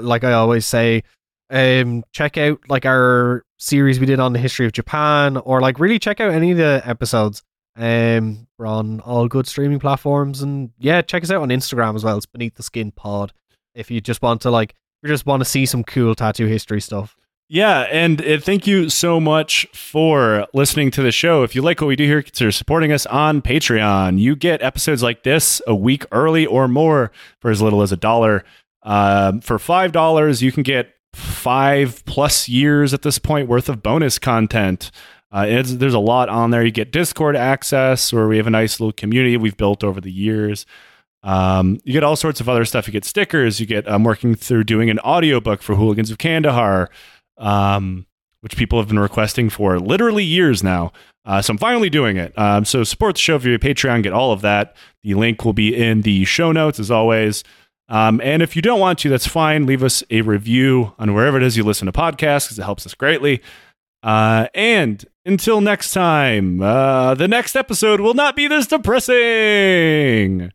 like I always say, um, check out like our series we did on the history of Japan, or like really check out any of the episodes. Um, we're on all good streaming platforms, and yeah, check us out on Instagram as well. It's Beneath the Skin Pod. If you just want to like, you just want to see some cool tattoo history stuff. Yeah, and uh, thank you so much for listening to the show. If you like what we do here, consider supporting us on Patreon. You get episodes like this a week early or more for as little as a dollar. Um, for five dollars, you can get five plus years at this point worth of bonus content. Uh, there's a lot on there. You get Discord access, where we have a nice little community we've built over the years. Um, you get all sorts of other stuff. You get stickers. You get I'm working through doing an audiobook for Hooligans of Kandahar, um, which people have been requesting for literally years now. Uh, so I'm finally doing it. Um, so support the show via Patreon. Get all of that. The link will be in the show notes as always. Um, and if you don't want to, that's fine. Leave us a review on wherever it is you listen to podcasts because it helps us greatly. Uh, and until next time, uh, the next episode will not be this depressing.